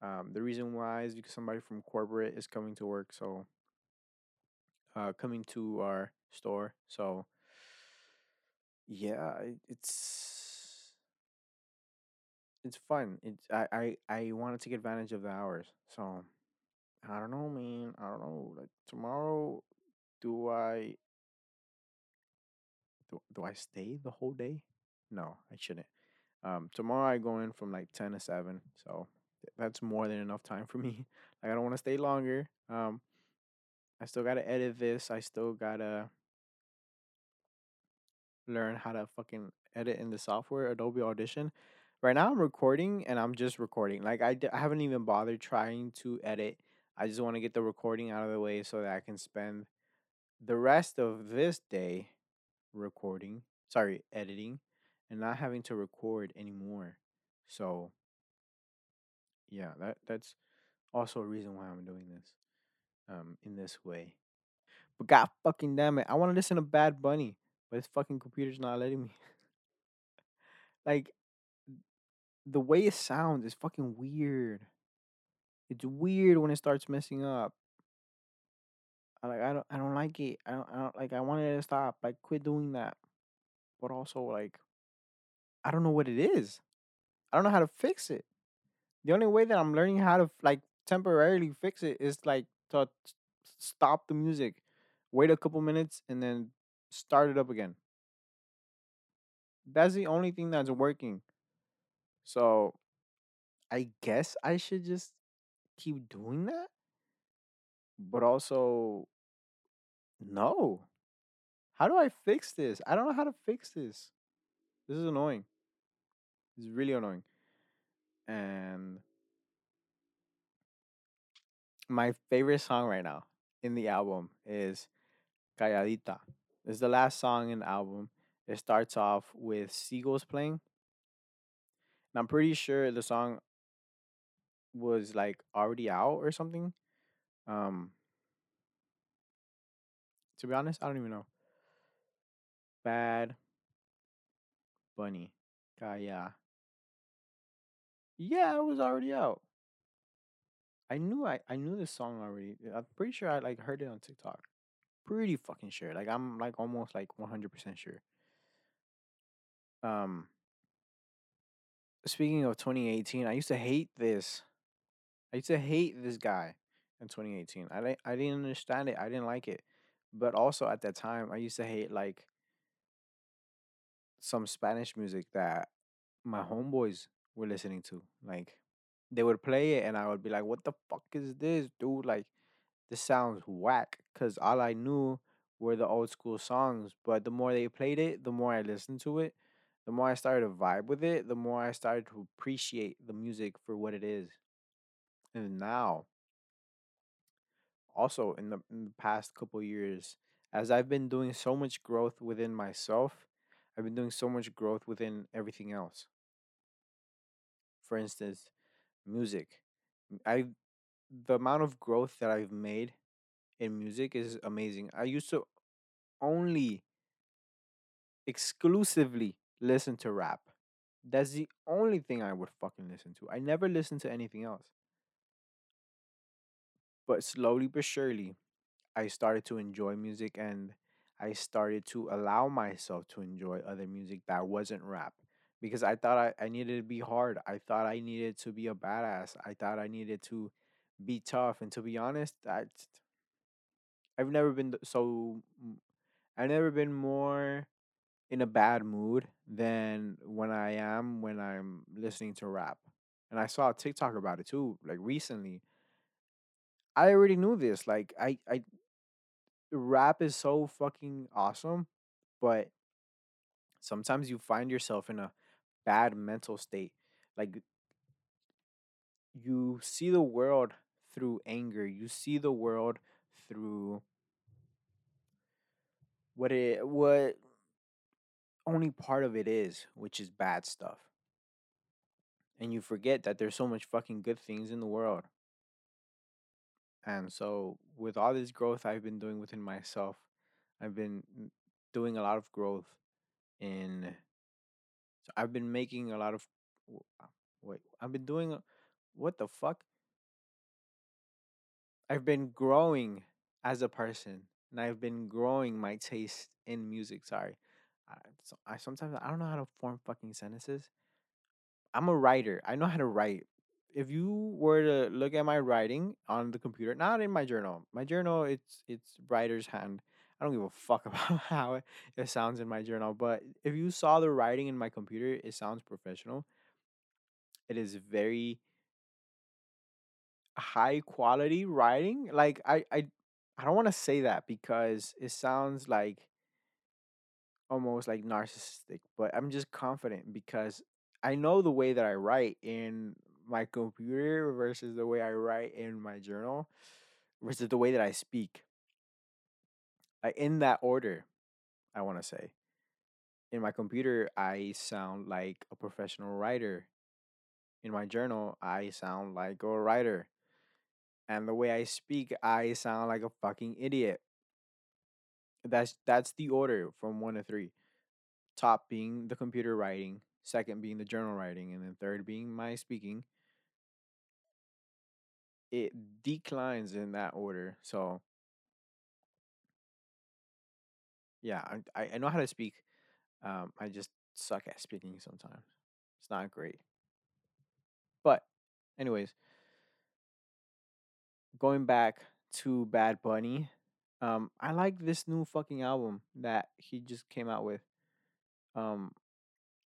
Um, the reason why is because somebody from corporate is coming to work, so uh, coming to our store. So yeah, it, it's it's fun. It's I I I want to take advantage of the hours. So I don't know, man. I don't know. Like tomorrow, do I do, do I stay the whole day? No, I shouldn't. Um, tomorrow I go in from like ten to seven, so that's more than enough time for me. Like I don't want to stay longer. Um, I still gotta edit this. I still gotta learn how to fucking edit in the software Adobe Audition. Right now I'm recording and I'm just recording. Like I, d- I haven't even bothered trying to edit. I just want to get the recording out of the way so that I can spend the rest of this day recording, sorry, editing and not having to record anymore. So, yeah, that that's also a reason why I'm doing this um in this way. But god fucking damn it, I want to listen to Bad Bunny, but this fucking computer's not letting me. Like the way it sounds is fucking weird. It's weird when it starts messing up. I like I don't I don't like it. I don't, I don't like I wanted to stop. Like quit doing that. But also like I don't know what it is. I don't know how to fix it. The only way that I'm learning how to like temporarily fix it is like to stop the music, wait a couple minutes, and then start it up again. That's the only thing that's working. So I guess I should just keep doing that. But also, no. How do I fix this? I don't know how to fix this. This is annoying. It's really annoying. And my favorite song right now in the album is Callaíta. It's the last song in the album. It starts off with seagulls playing. And I'm pretty sure the song was like already out or something. Um, to be honest, I don't even know. Bad Bunny. Kaya. Yeah, it was already out. I knew I, I knew this song already. I'm pretty sure I like heard it on TikTok. Pretty fucking sure. Like I'm like almost like 100% sure. Um speaking of 2018, I used to hate this. I used to hate this guy in 2018. I didn't I didn't understand it. I didn't like it. But also at that time, I used to hate like some Spanish music that my homeboys were listening to. Like they would play it and I would be like, "What the fuck is this, dude?" Like this sounds whack because all I knew were the old school songs. But the more they played it, the more I listened to it, the more I started to vibe with it, the more I started to appreciate the music for what it is. And now, also in the, in the past couple years, as I've been doing so much growth within myself, I've been doing so much growth within everything else. For instance, music. I the amount of growth that I've made in music is amazing. I used to only exclusively listen to rap. That's the only thing I would fucking listen to. I never listened to anything else. But slowly but surely, I started to enjoy music and I started to allow myself to enjoy other music that wasn't rap. Because I thought I, I needed to be hard. I thought I needed to be a badass. I thought I needed to be tough. And to be honest, I, I've never been so. I've never been more in a bad mood than when I am when I'm listening to rap. And I saw a TikTok about it too, like recently. I already knew this. Like I I rap is so fucking awesome, but sometimes you find yourself in a bad mental state. Like you see the world through anger. You see the world through what it what only part of it is, which is bad stuff. And you forget that there's so much fucking good things in the world. And so, with all this growth I've been doing within myself, I've been mm, doing a lot of growth in. I've been making a lot of. uh, Wait, I've been doing. What the fuck? I've been growing as a person, and I've been growing my taste in music. Sorry, I, so I sometimes I don't know how to form fucking sentences. I'm a writer. I know how to write. If you were to look at my writing on the computer, not in my journal, my journal it's it's writer's hand. I don't give a fuck about how it, sounds in my journal, but if you saw the writing in my computer, it sounds professional. It is very high quality writing. Like I I I don't want to say that because it sounds like almost like narcissistic, but I'm just confident because I know the way that I write in my computer versus the way I write in my journal versus the way that I speak. In that order, I want to say. In my computer, I sound like a professional writer. In my journal, I sound like a writer. And the way I speak, I sound like a fucking idiot. That's that's the order from 1 to 3. top being the computer writing, second being the journal writing, and then third being my speaking. It declines in that order. So Yeah, I I know how to speak. Um, I just suck at speaking sometimes. It's not great. But, anyways, going back to Bad Bunny, um, I like this new fucking album that he just came out with. Um,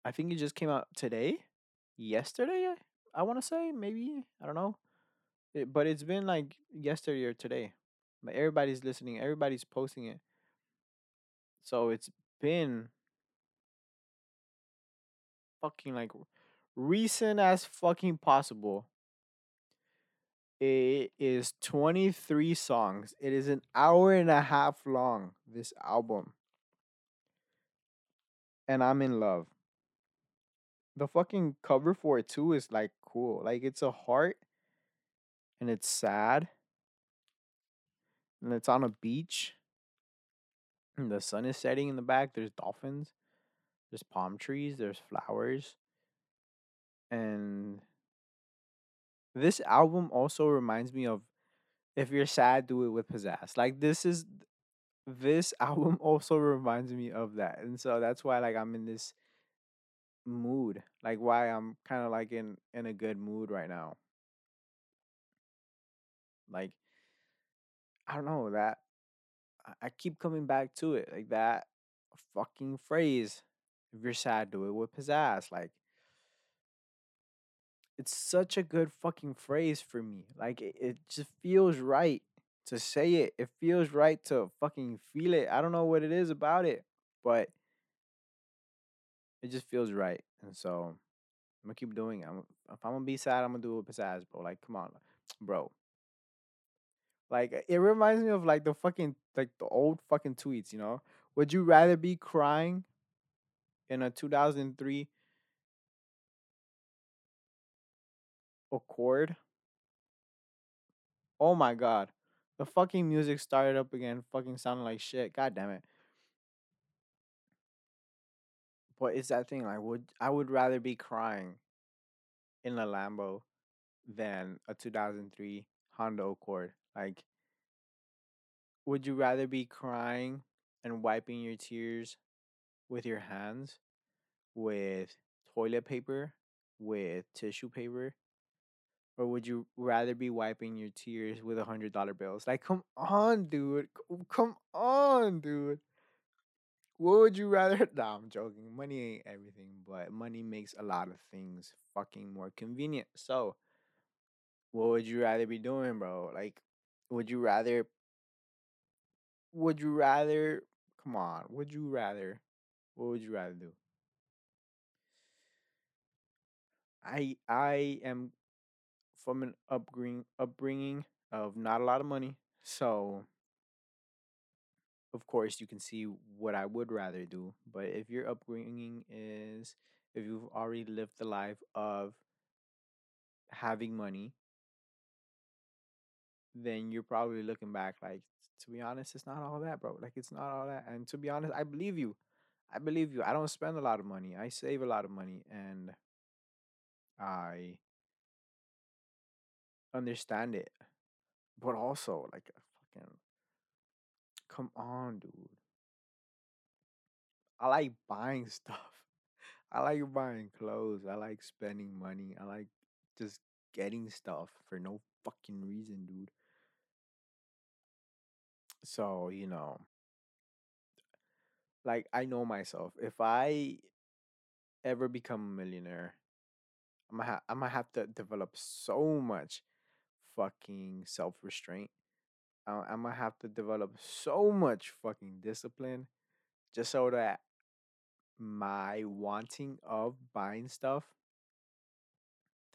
I think it just came out today, yesterday. I, I want to say maybe I don't know, It- but it's been like yesterday or today. But everybody's listening. Everybody's posting it. So it's been fucking like recent as fucking possible. It is 23 songs. It is an hour and a half long, this album. And I'm in love. The fucking cover for it too is like cool. Like it's a heart and it's sad. And it's on a beach. The sun is setting in the back. There's dolphins. There's palm trees. There's flowers. And this album also reminds me of if you're sad, do it with pizzazz. Like this is this album also reminds me of that. And so that's why like I'm in this mood. Like why I'm kind of like in in a good mood right now. Like I don't know that I, keep coming back to it. Like that fucking phrase. If you're sad, do it with pizzazz. Like it's such a good fucking phrase for me. Like it, it just feels right to say it. It feels right to fucking feel it. I don't know what it is about it, but it just feels right. And so I'm gonna keep doing it. I'm, if I'm gonna be sad, I'm gonna do it with pizzazz, bro. Like, come on, bro. Like it reminds me of like the fucking like the old fucking tweets, you know? Would you rather be crying in a 2003 Accord? Oh my god. The fucking music started up again, fucking sounding like shit. God damn it. But it's that thing like would I would rather be crying in a Lambo than a 2003 Honda Accord. Like would you rather be crying and wiping your tears with your hands with toilet paper, with tissue paper, or would you rather be wiping your tears with a hundred dollar bills? Like, come on, dude. Come on, dude. What would you rather? Nah, I'm joking. Money ain't everything, but money makes a lot of things fucking more convenient. So, what would you rather be doing, bro? Like, would you rather? Would you rather? Come on. Would you rather? What would you rather do? I I am from an upbringing upbringing of not a lot of money. So of course you can see what I would rather do. But if your upbringing is if you've already lived the life of having money, then you're probably looking back like to be honest, it's not all that, bro. Like it's not all that. And to be honest, I believe you. I believe you. I don't spend a lot of money. I save a lot of money and I understand it. But also like fucking come on, dude. I like buying stuff. I like buying clothes. I like spending money. I like just getting stuff for no fucking reason. So, you know, like I know myself. If I ever become a millionaire, I'm gonna ha- I'm gonna have to develop so much fucking self-restraint. Uh, I'm gonna have to develop so much fucking discipline just so that my wanting of buying stuff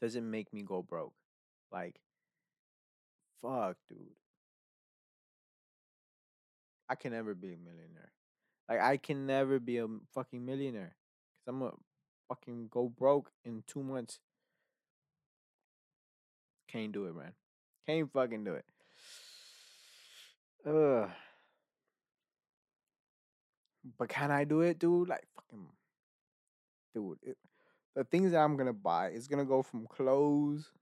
doesn't make me go broke. Like, fuck, dude. I can never be a millionaire. Like, I can never be a fucking millionaire. Cause I'm gonna fucking go broke in two months. Can't do it, man. Can't fucking do it. Ugh. But can I do it, dude? Like, fucking, dude. It, the things that I'm gonna buy is gonna go from clothes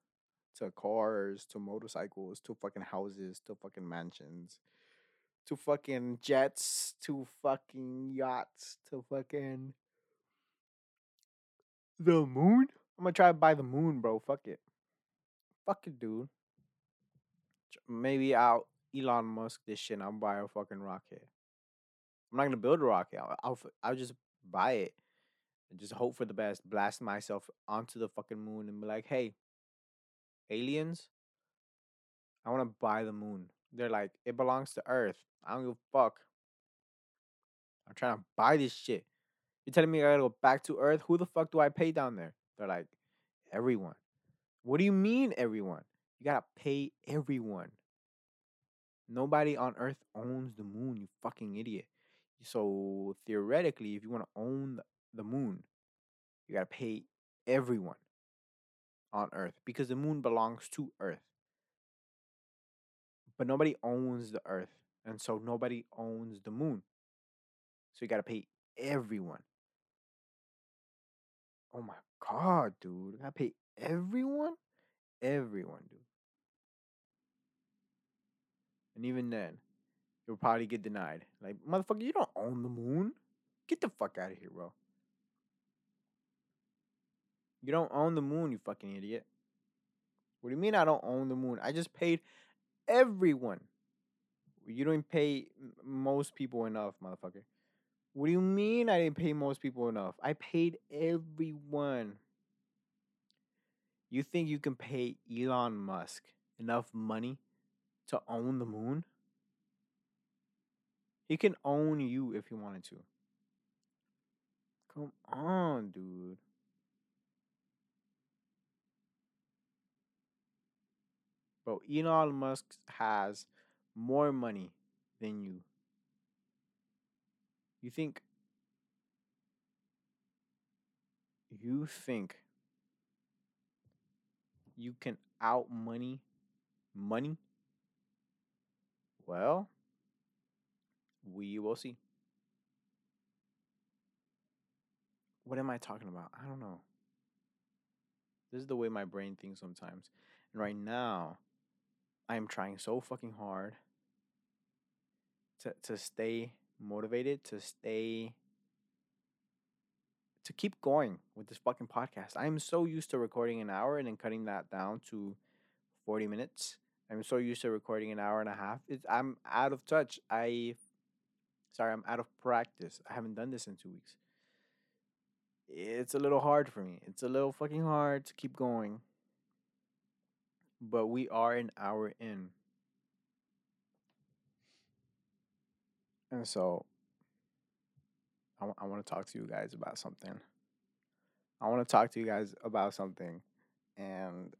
to cars to motorcycles to fucking houses to fucking mansions to fucking jets to fucking yachts to fucking the moon. I'm gonna try to buy the moon, bro. Fuck it. Fuck it, dude. Maybe I'll Elon Musk this shit. and I'll buy a fucking rocket. I'm not gonna build a rocket. I'll I'll, I'll just buy it and just hope for the best. Blast myself onto the fucking moon and be like, hey, aliens, I want to buy the moon. They're like, it belongs to Earth. I don't give a fuck. I'm trying to buy this shit. You're telling me I gotta go back to Earth? Who the fuck do I pay down there? They're like, everyone. What do you mean, everyone? You gotta pay everyone. Nobody on Earth owns the moon, you fucking idiot. So theoretically, if you want to own the moon, you gotta pay everyone on Earth because the moon belongs to Earth. But nobody owns the Earth, and so nobody owns the moon. So you gotta pay everyone. Oh my god, dude. I pay everyone? Everyone, dude. And even then, you'll probably get denied. Like, motherfucker, you don't own the moon. Get the fuck out of here, bro. You don't own the moon, you fucking idiot. What do you mean I don't own the moon? I just paid everyone. You don't pay most people enough, motherfucker. What do you mean I didn't pay most people enough? I paid everyone. You think you can pay Elon Musk enough money to own the moon? He can own you if he wanted to. Come on, dude. Bro, Elon Musk has more money than you. You think you think you can out money money? Well, we will see. What am I talking about? I don't know. This is the way my brain thinks sometimes. And right now, I'm trying so fucking hard to to stay motivated, to stay to keep going with this fucking podcast. I'm so used to recording an hour and then cutting that down to 40 minutes. I'm so used to recording an hour and a half. It's I'm out of touch. I sorry, I'm out of practice. I haven't done this in 2 weeks. It's a little hard for me. It's a little fucking hard to keep going. But we are an hour in. And so I, w- I want to talk to you guys about something. I want to talk to you guys about something. And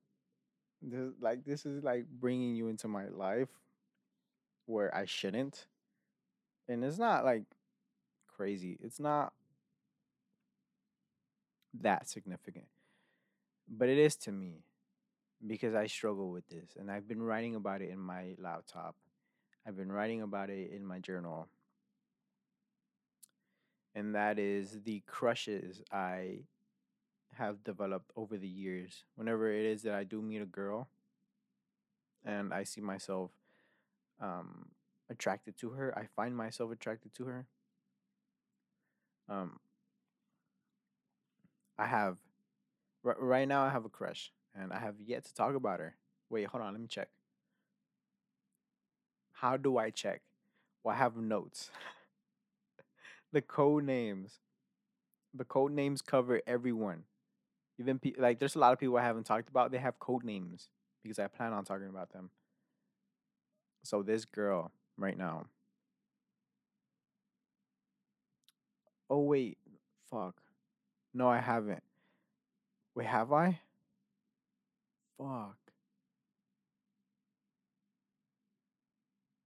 this like this is like bringing you into my life where I shouldn't. And it's not like crazy. It's not that significant. But it is to me because I struggle with this and I've been writing about it in my laptop. I've been writing about it in my journal. And that is the crushes I have developed over the years. Whenever it is that I do meet a girl and I see myself um, attracted to her, I find myself attracted to her. Um, I have r- right now. I have a crush, and I have yet to talk about her. Wait, hold on. Let me check. How do I check? Well, I have notes. the code names. The code names cover everyone. Even pe- like, there's a lot of people I haven't talked about. They have code names because I plan on talking about them. So this girl right now. Oh wait, fuck. No, I haven't. Wait, have I? Fuck.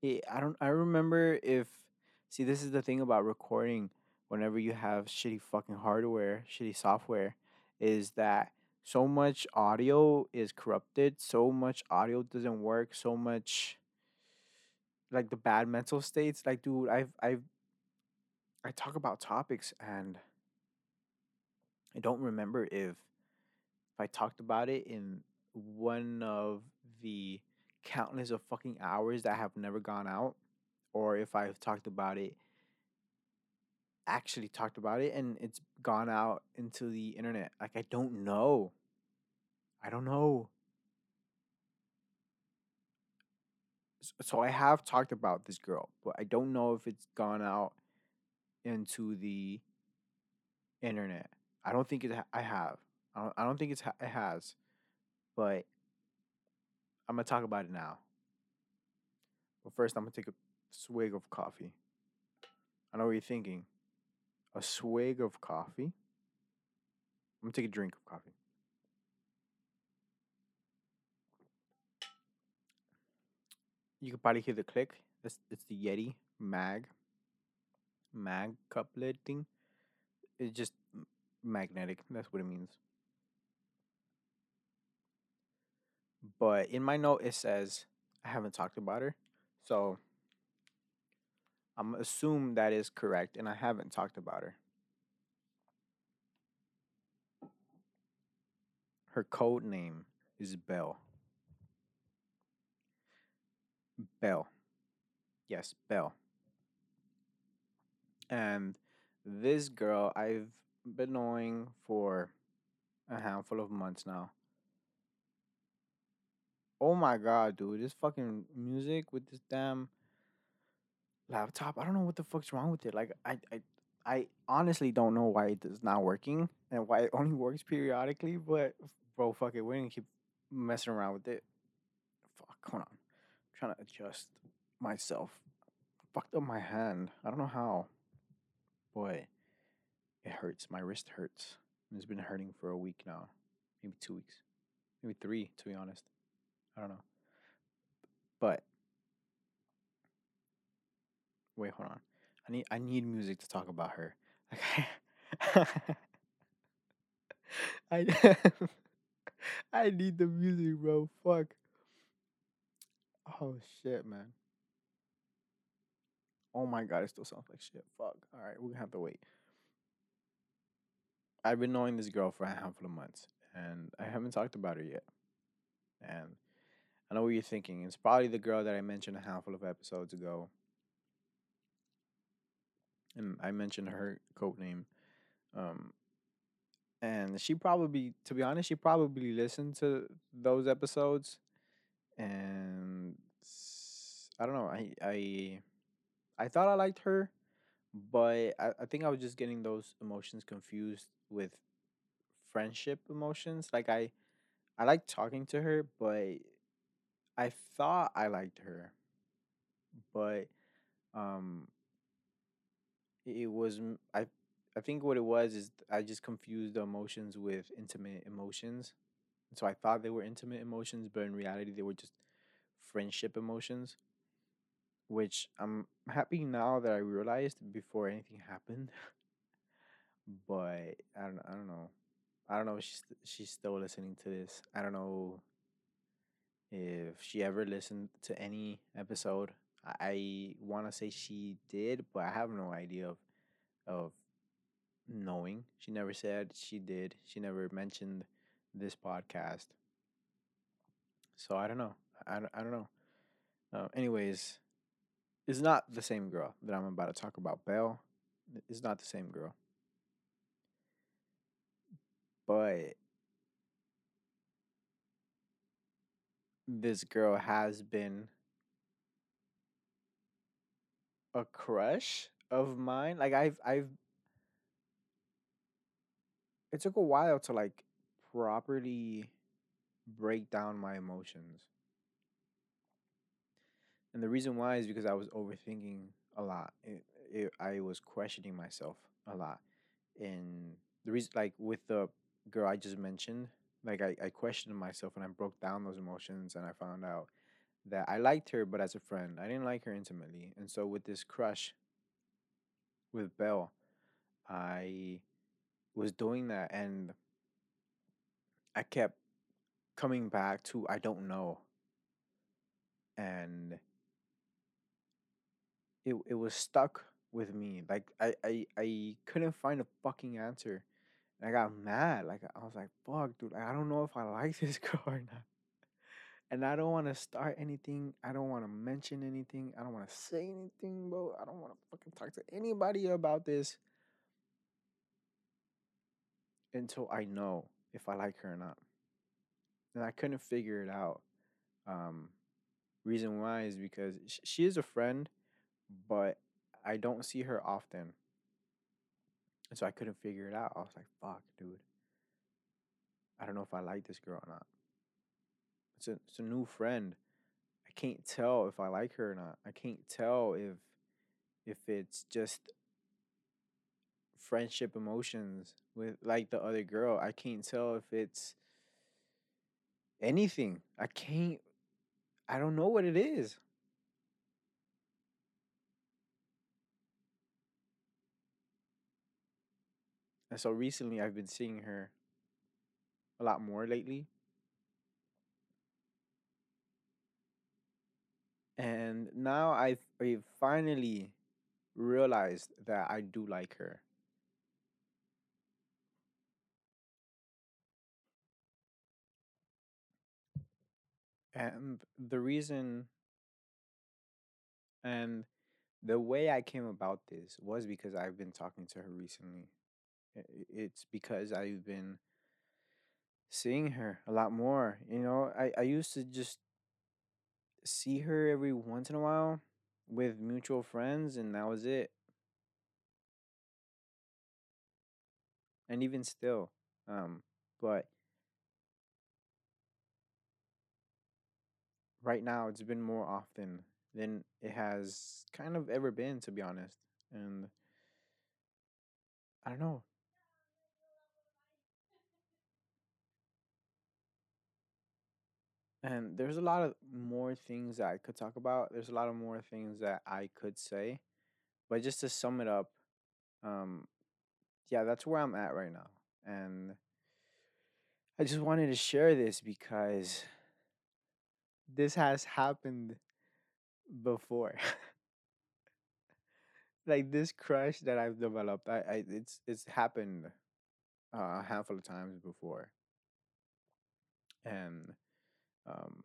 Eh, I don't. I remember if. See, this is the thing about recording. Whenever you have shitty fucking hardware, shitty software, is that so much audio is corrupted. So much audio doesn't work. So much. Like the bad mental states. Like, dude, I've I've. I talk about topics and. I don't remember if. If I talked about it in one of the countless of fucking hours that have never gone out or if I've talked about it, actually talked about it, and it's gone out into the internet. Like, I don't know. I don't know. So I have talked about this girl, but I don't know if it's gone out into the internet. I don't think it. Ha- I have. I don't, I don't think it's. Ha- it has. But I'm gonna talk about it now. But first, I'm gonna take a swig of coffee. I know what you're thinking. A swig of coffee. I'm gonna take a drink of coffee. You can probably hear the click. It's it's the Yeti mag mag cup lid thing. It's just magnetic. That's what it means. But in my note, it says I haven't talked about her, so I'm assume that is correct, and I haven't talked about her. Her code name is Belle. Belle. Yes, Belle. And this girl I've been knowing for a handful of months now. Oh my god, dude, this fucking music with this damn laptop. I don't know what the fuck's wrong with it. Like I I I honestly don't know why it is not working and why it only works periodically, but bro, fuck it, we're gonna keep messing around with it. Fuck, hold on. I'm trying to adjust myself. Fucked up my hand. I don't know how. Boy, it hurts. My wrist hurts. It's been hurting for a week now. Maybe two weeks. Maybe three, to be honest. I don't know. But wait, hold on. I need I need music to talk about her. Like I I need the music, bro. Fuck. Oh shit, man. Oh my god, it still sounds like shit. Fuck. All right, we're gonna have to wait. I've been knowing this girl for a handful of months, and I haven't talked about her yet. And I know what you're thinking. It's probably the girl that I mentioned a handful of episodes ago, and I mentioned her code name. Um, and she probably, to be honest, she probably listened to those episodes, and I don't know. I I I thought I liked her, but I, I think I was just getting those emotions confused with friendship emotions. Like I I like talking to her, but I thought I liked her, but um it was I. I think what it was is I just confused the emotions with intimate emotions. So I thought they were intimate emotions, but in reality they were just friendship emotions, which I'm happy now that I realized before anything happened. But I don't I don't know. I don't know if she's she's still listening to this. I don't know if she ever listened to any episode. I, want to say she did, but I have no idea of of knowing. She never said she did. She never mentioned this podcast. So I don't know. I, don't- I don't know. Uh, anyways, it's not the same girl that I'm about to talk about. Belle, it's not the same girl. But this girl has been a crush of mine. Like I've I've it took a while to like properly break down my emotions. And the reason why is because I was overthinking a lot. It, it, I was questioning myself a lot. And the reason, like with the girl I just mentioned, like I, I questioned myself and I broke down those emotions and I found out that I liked her, but as a friend, I didn't like her intimately. And so with this crush with Belle, I was doing that and I kept coming back to I don't know. And it it was stuck with me. Like I I, I couldn't find a fucking answer. And I got mad. Like I was like, fuck, dude, I don't know if I like this girl or not. and I don't want to start anything. I don't want to mention anything. I don't want to say anything, bro. I don't want to fucking talk to anybody about this until I know if I like her or not. And I couldn't figure it out. Um, reason why is because she is a friend, but I don't see her often. And so I couldn't figure it out. I was like, fuck, dude. I don't know if I like this girl or not. It's a, it's a new friend. I can't tell if I like her or not. I can't tell if if it's just friendship emotions with like the other girl. I can't tell if it's anything. I can't I don't know what it is. So recently I've been seeing her a lot more lately. And now I've, I've finally realized that I do like her. And the reason and the way I came about this was because I've been talking to her recently. It's because I've been seeing her a lot more. You know, I, I used to just see her every once in a while with mutual friends, and that was it. And even still, um, but right now it's been more often than it has kind of ever been, to be honest. And I don't know. And there's a lot of more things that I could talk about. There's a lot of more things that I could say. But just to sum it up, um, yeah, that's where I'm at right now. And I just wanted to share this because this has happened before. like this crush that I've developed, I, I it's it's happened uh, a handful of times before. And um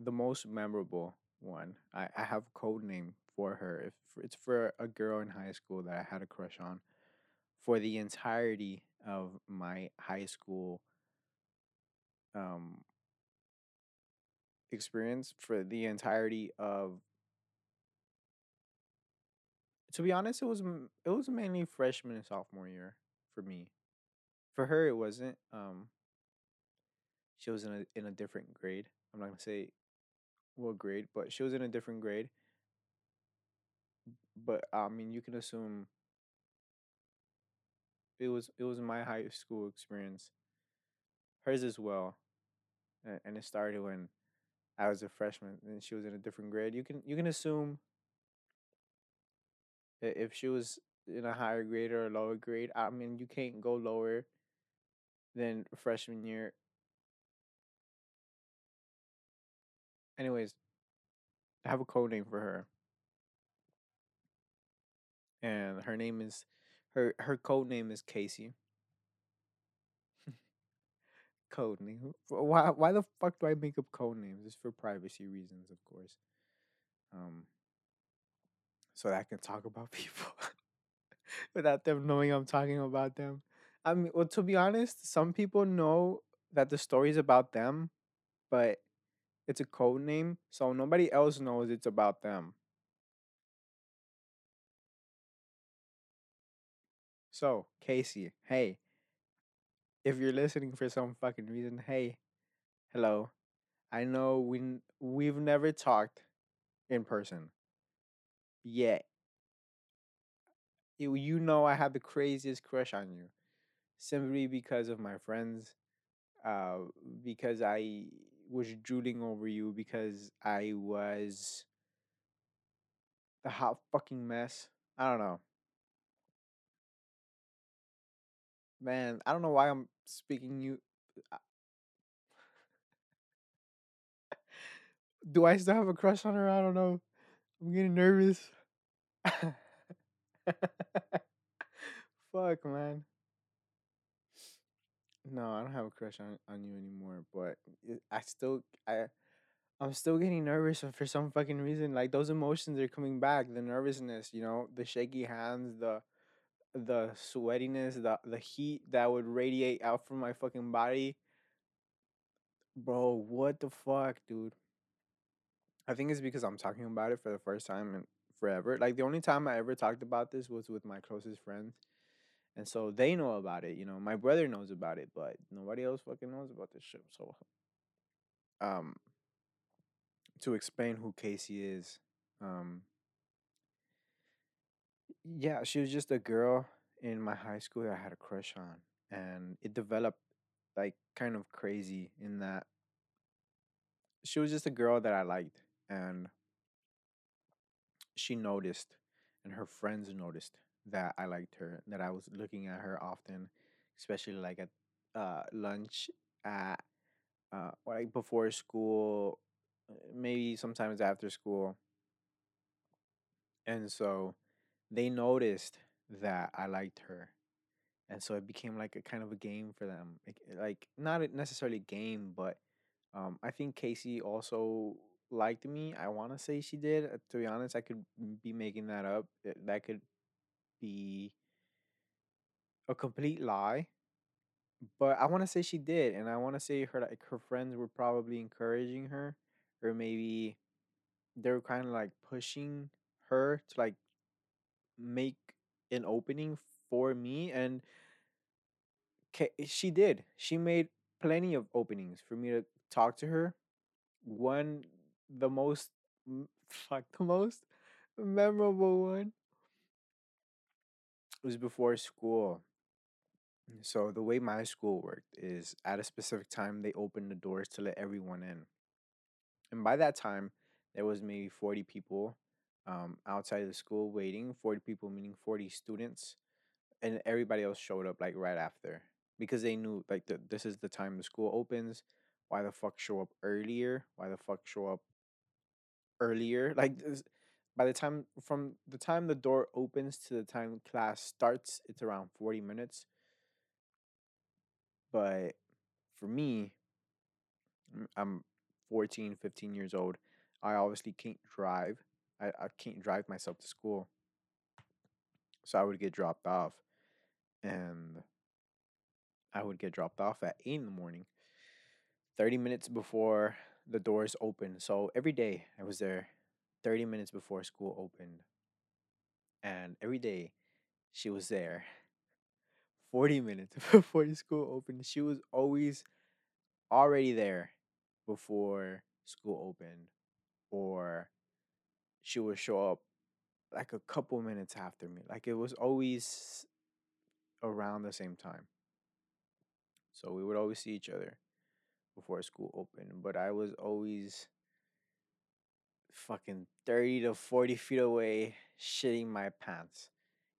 the most memorable one, I, I have a code name for her. If it's for a girl in high school that I had a crush on for the entirety of my high school um experience for the entirety of to be honest it was it was mainly freshman and sophomore year for me for her it wasn't um she was in a in a different grade. I'm not gonna say what grade but she was in a different grade. But i mean you can assume it was it was my high school experience. Hers as well and it started when i was a freshman and she was in a different grade. You can you can assume if she was in a higher grade or a lower grade i mean you can't go lower than freshman year anyways I have a code name for her, and her name is her her code name is Casey. Code name. Why why the fuck do I make up code names? It's for privacy reasons, of course. Um, so that I can talk about people without them knowing I'm talking about them. I mean, well, to be honest, some people know that the story's about them, but it's a code name, so nobody else knows it's about them. So, Casey, hey, if you're listening for some fucking reason, hey, hello. I know we n- we've never talked in person yet. You, you know I have the craziest crush on you simply because of my friends, uh, because I was drooling over you, because I was the hot fucking mess. I don't know, man. I don't know why I'm speaking you. uh, Do I still have a crush on her? I don't know. I'm getting nervous. Fuck, man. No, I don't have a crush on, on you anymore, but I still I I'm still getting nervous for some fucking reason. Like those emotions are coming back. The nervousness, you know, the shaky hands, the the sweatiness, the the heat that would radiate out from my fucking body. Bro, what the fuck, dude? I think it's because I'm talking about it for the first time in forever. Like the only time I ever talked about this was with my closest friends. And so they know about it, you know. My brother knows about it, but nobody else fucking knows about this shit. So um to explain who Casey is, um yeah, she was just a girl in my high school that I had a crush on. And it developed like kind of crazy in that she was just a girl that I liked and she noticed and her friends noticed that I liked her, that I was looking at her often, especially like at uh lunch at uh like before school, uh, maybe sometimes after school. And so they noticed that I liked her. And so it became like a kind of a game for them. Like, like not necessarily a game, but um I think Casey also liked me. I want to say she did. Uh, To be honest, I could be making that up. That could be a complete lie, but I want to say she did, and I want to say her like her friends were probably encouraging her, or maybe they were kind of like pushing her to like make an opening for me, and eh, she did. She made plenty of openings for me to talk to her. One, the most, fuck, the most memorable one was before school. So the way my school worked is at a specific time they opened the doors to let everyone in. And by that time, there was maybe 40 people um, outside of the school waiting, 40 people meaning 40 students, and everybody else showed up like right after because they knew like the, this is the time the school opens. Why the fuck show up earlier? Why the fuck show up earlier? Like this, by the time from the time the door opens to the time class starts, it's around 40 minutes. But for me, I'm 14, 15 years old. I obviously can't drive. I, I can't drive myself to school. So I would get dropped off and I would get dropped off at 8 in the morning, 30 minutes before the doors open. So every day I was there 30 minutes before school opened. And every day she was there 40 minutes before the school opened. She was always already there before school opened or she would show up like a couple minutes after me. Like it was always around the same time. So we would always see each other before school opened. But I was always fucking 30 to 40 feet away, shitting my pants.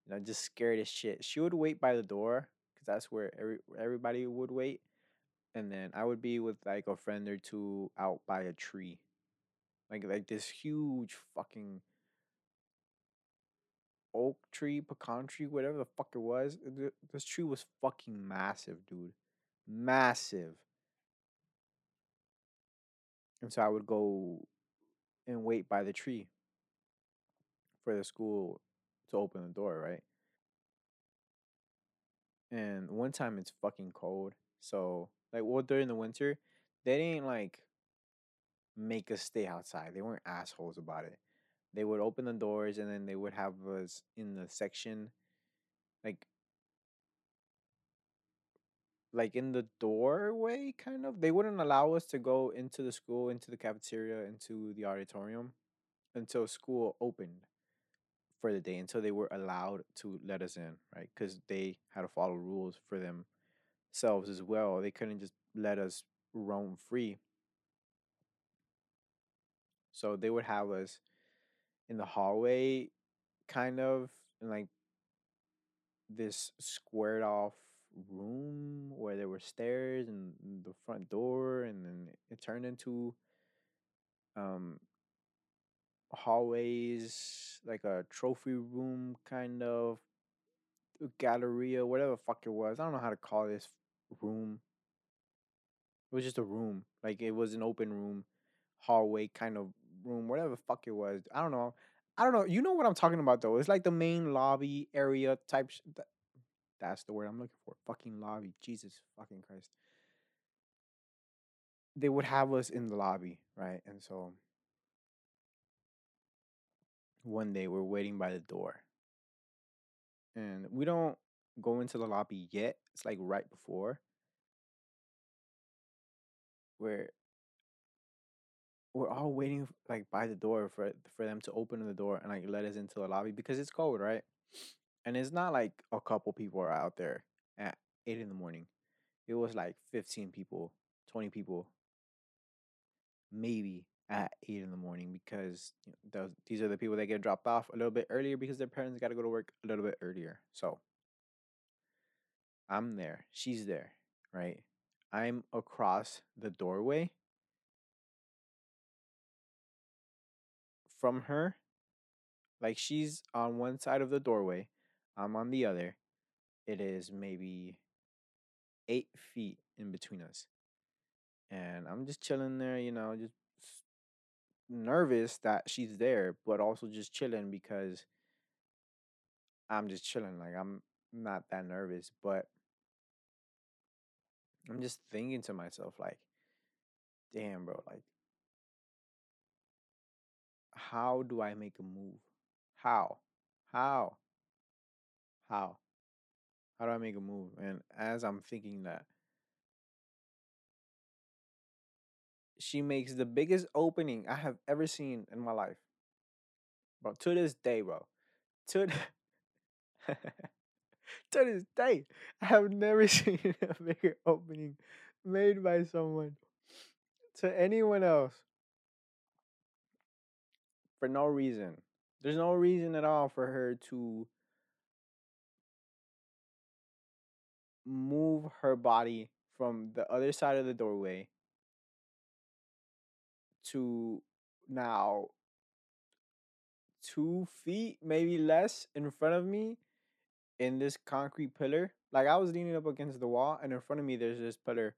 You know, just scared as shit. She would wait by the door because that's where every everybody would wait. And then I would be with like a friend or two out by a tree. Like like this huge fucking oak tree, pecan tree, whatever the fuck it was. th- This tree was fucking massive, dude. Massive. And so I would go and wait by the tree for the school to open the door, right? And one time it's fucking cold. So, like, well, during the winter, they didn't like make us stay outside. They weren't assholes about it. They would open the doors and then they would have us in the section, like, like in the doorway, kind of. They wouldn't allow us to go into the school, into the cafeteria, into the auditorium until school opened for the day, until they were allowed to let us in, right? Because they had to follow rules for themselves as well. They couldn't just let us roam free. So they would have us in the hallway, kind of, like this squared off room where there were stairs and the front door, and then it turned into um hallways, like a trophy room kind of galleria, whatever the fuck it was. I don't know how to call this room. It was just a room. Like it was an open room, hallway kind of room, whatever the fuck it was. I don't know. I don't know. You know what I'm talking about though. It's like the main lobby area type. Sh- that's the word I'm looking for. Fucking lobby. Jesus fucking Christ. They would have us in the lobby, right? And so one day we're waiting by the door, and we don't go into the lobby yet. It's like right before where we're all waiting like by the door for for them to open the door and like let us into the lobby because it's cold, right? And it's not like a couple people are out there at eight in the morning. It was like fifteen people, twenty people, maybe at eight in the morning because you know, those, these are the people that get dropped off a little bit earlier because their parents got to go to work a little bit earlier. So I'm there, she's there, right? I'm across the doorway from her Like she's on one side of the doorway, I'm on the other. It is maybe eight feet in between us. And I'm just chilling there, you know, just nervous that she's there, but also just chilling because I'm just chilling. Like I'm not that nervous, but I'm just thinking to myself, like, damn, bro, like, how do I make a move? How? How? How? How do I make a move? And as I'm thinking that, she makes the biggest opening I have ever seen in my life, bro. To this day, bro. To th- to this day, I have never seen a bigger opening made by someone to anyone else for no reason. There's no reason at all for her to move her body from the other side of the doorway to now two feet, maybe less, in front of me in this concrete pillar. Like I was leaning up against the wall, and in front of me, there's this pillar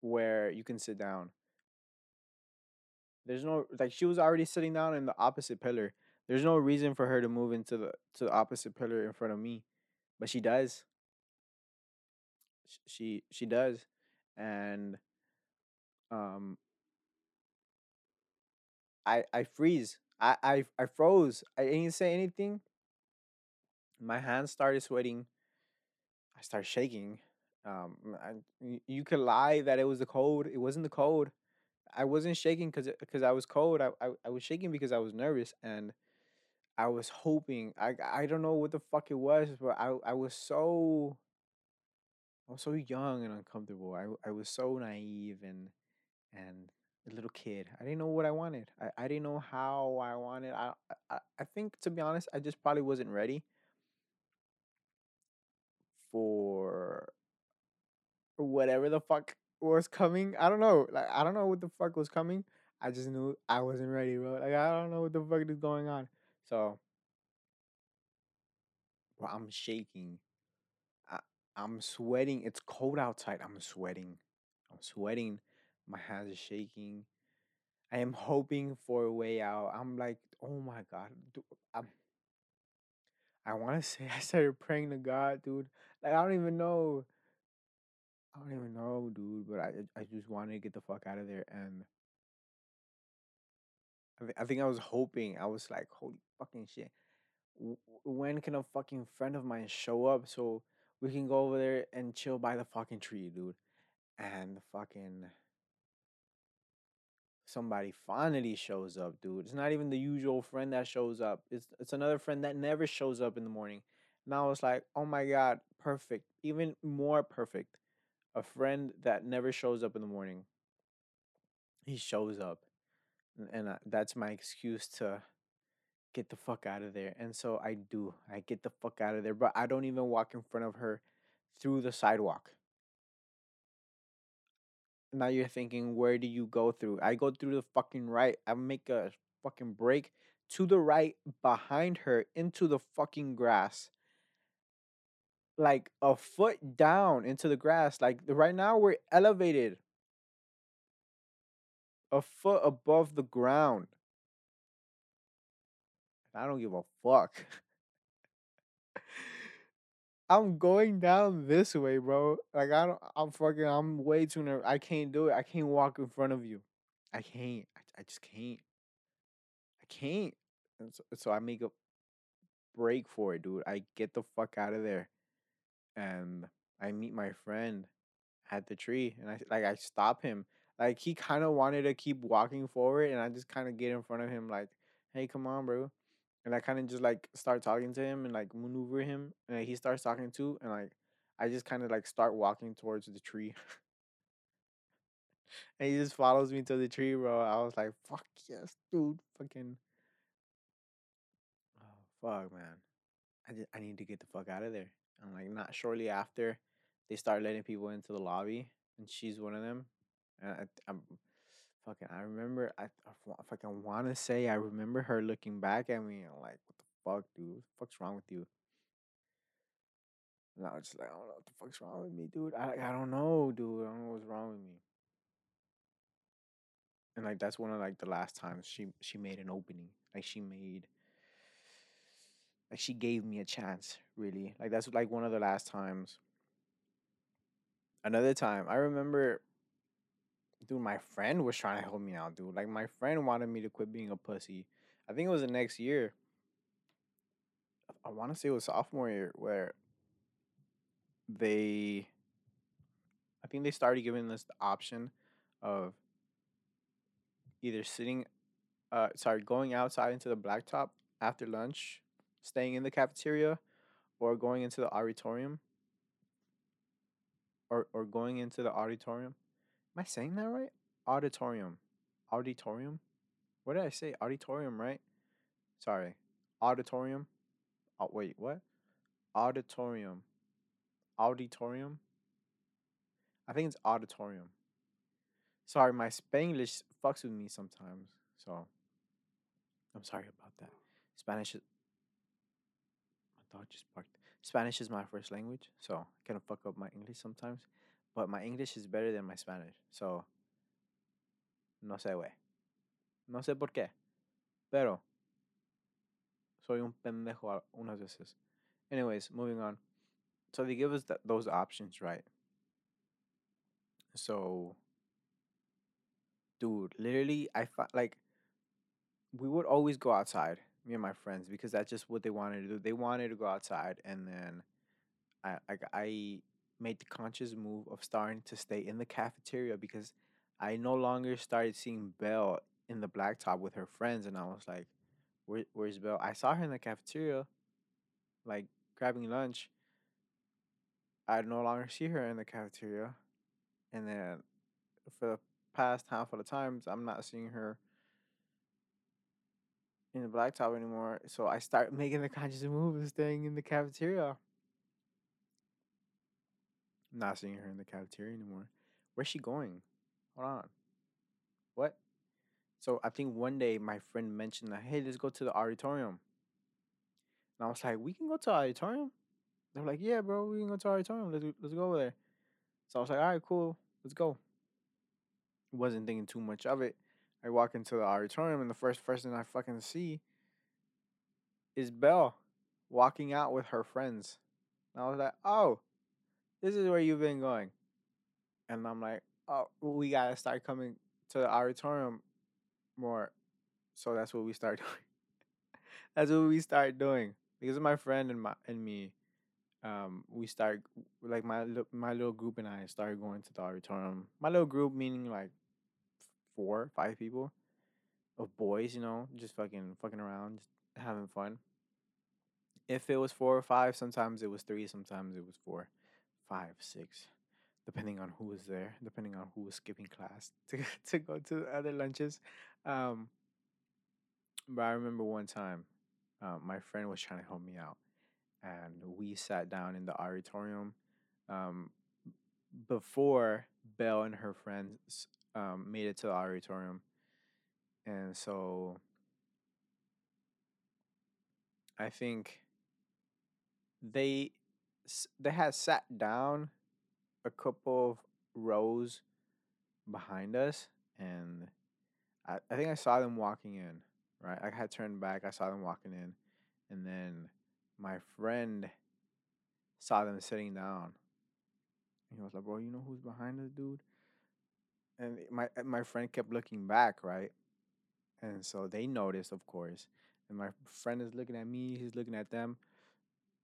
where you can sit down. There's no like she was already sitting down in the opposite pillar. There's no reason for her to move into the to the opposite pillar in front of me, but she does. Sh- She she does, and um, I I freeze. I I I froze. I didn't say anything. My hands started sweating. I started shaking. Um, I, you could lie that it was the cold. It wasn't the cold. I wasn't shaking because because I was cold. I, I I was shaking because I was nervous and I was hoping. I I don't know what the fuck it was, but I I was so I was so young and uncomfortable. I I was so naive and and a little kid. I didn't know what I wanted. I, I didn't know how I wanted. I, I I think to be honest, I just probably wasn't ready for whatever the fuck was coming. I don't know. Like I don't know what the fuck was coming. I just knew I wasn't ready, bro. Like I don't know what the fuck is going on. So, bro, I'm shaking. I'm sweating. It's cold outside. I'm sweating. I'm sweating. My hands are shaking. I am hoping for a way out. I'm like, oh my god. Dude, I'm, I want to say I started praying to God, dude. Like I don't even know. I don't even know, dude. But I I just wanted to get the fuck out of there and I, thi- I think I was hoping. I was like, holy fucking shit. W- when can a fucking friend of mine show up so we can go over there and chill by the fucking tree, dude? And fucking somebody finally shows up, dude. It's not even the usual friend that shows up. It's it's another friend that never shows up in the morning. And I was like, oh my god, perfect. Even more perfect. A friend that never shows up in the morning. He shows up. And, and uh, that's my excuse to get the fuck out of there. And so I do. I get the fuck out of there, but I don't even walk in front of her through the sidewalk. Now you're thinking, where do you go through? I go through the fucking right. I make a fucking break to the right behind her into the fucking grass. like a foot down into the grass. Like right now we're elevated a foot above the ground. I don't give a fuck. I'm going down this way, bro. Like I don't. I'm fucking. I'm way too nervous. I can't do it. I can't walk in front of you. I can't. I, I just can't. I can't. So, so I make a break for it, dude. I get the fuck out of there, and I meet my friend at the tree, and I like I stop him. Like he kind of wanted to keep walking forward, and I just kind of get in front of him, like, "Hey, come on, bro." And I kind of just like start talking to him and like maneuver him, and like, he starts talking too, and like I just kind of like start walking towards the tree, and he just follows me to the tree, bro. I was like, "Fuck yes, dude, fucking." Oh fuck, man. I just, I need to get the fuck out of there. And like not shortly after, they start letting people into the lobby, and she's one of them. And I, I'm fucking. I remember. I, I fucking want to say I remember her looking back at me and like, what the fuck, dude? What the fuck's wrong with you? And I was just like, I don't know what the fuck's wrong with me, dude. I I don't know, dude. I don't know what's wrong with me. And like that's one of like the last times she she made an opening. Like she made like she gave me a chance, really. Like that's like one of the last times. Another time, I remember dude, my friend was trying to help me out, dude. Like my friend wanted me to quit being a pussy. I think it was the next year. I want to say it was sophomore year where they I think they started giving us the option of either sitting uh sorry, going outside into the blacktop after lunch, staying in the cafeteria, or going into the auditorium. Or or going into the auditorium. Am I saying that right? Auditorium. Auditorium? What did I say? Auditorium, right? Sorry. Auditorium. Oh, wait, what? Auditorium. Auditorium? I think it's auditorium. Sorry, my Spanglish fucks with me sometimes. So I'm sorry about that. Spanish is my dog just barked. Spanish is my first language, so I kind of fuck up my English sometimes. But my English is better than my Spanish. So no sé, güey. No sé por qué. Pero soy un pendejo unas veces. Anyways, moving on. So they give us th- those options, right? So, dude, literally, I fi- like we would always go outside, me and my friends, because that's just what they wanted to do. They wanted to go outside, and then I like I made the conscious move of starting to stay in the cafeteria because I no longer started seeing Belle in the blacktop with her friends, and I was like, Where, "Where's Belle?" I saw her in the cafeteria, like grabbing lunch. I no longer see her in the cafeteria, and then for the past half of the times, I'm not seeing her in the blacktop anymore. So I start making the conscious move of staying in the cafeteria. Not seeing her in the cafeteria anymore. Where's she going? Hold on. What? So I think one day my friend mentioned that, hey, let's go to the auditorium. And I was like, we can go to the auditorium? They're like, yeah, bro, we can go to the auditorium. Let's, let's go over there. So I was like, all right, cool. Let's go. Wasn't thinking too much of it. I walk into the auditorium and the first person I fucking see is Belle walking out with her friends. And I was like, oh, this is where you've been going. And I'm like, oh, we gotta start coming to the auditorium more. So that's what we start doing. that's what we start doing because my friend and my and me. Um, we start like my my little group and I started going to the auditorium. My little group meaning like four, five people of boys, you know, just fucking fucking around, having fun. If it was four or five, sometimes it was three, sometimes it was four, five, six, depending on who was there, depending on who was skipping class to to go to other lunches. Um, but I remember one time, uh, my friend was trying to help me out, and we sat down in the auditorium um, before Belle and her friends um, made it to the auditorium, and so I think they they had sat down a couple of rows behind us, and I, I think I saw them walking in. Right, I had turned back. I saw them walking in, and then my friend saw them sitting down. He was like, "Bro, you know who's behind us, dude?" And my my friend kept looking back, right? And so they noticed, of course. And my friend is looking at me, he's looking at them.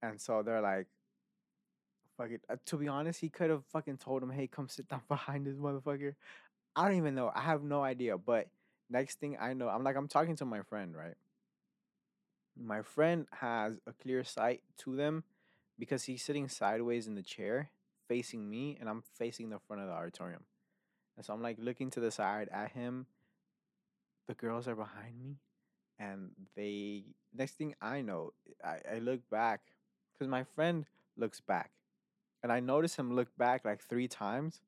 And so they're like, fuck it. Uh, to be honest, he could have fucking told him, hey, come sit down behind this motherfucker. I don't even know. I have no idea. But next thing I know, I'm like, I'm talking to my friend, right? My friend has a clear sight to them because he's sitting sideways in the chair facing me and I'm facing the front of the auditorium. And so I'm like looking to the side at him. The girls are behind me and they next thing I know, I, I look back because my friend looks back, and I notice him look back like three times,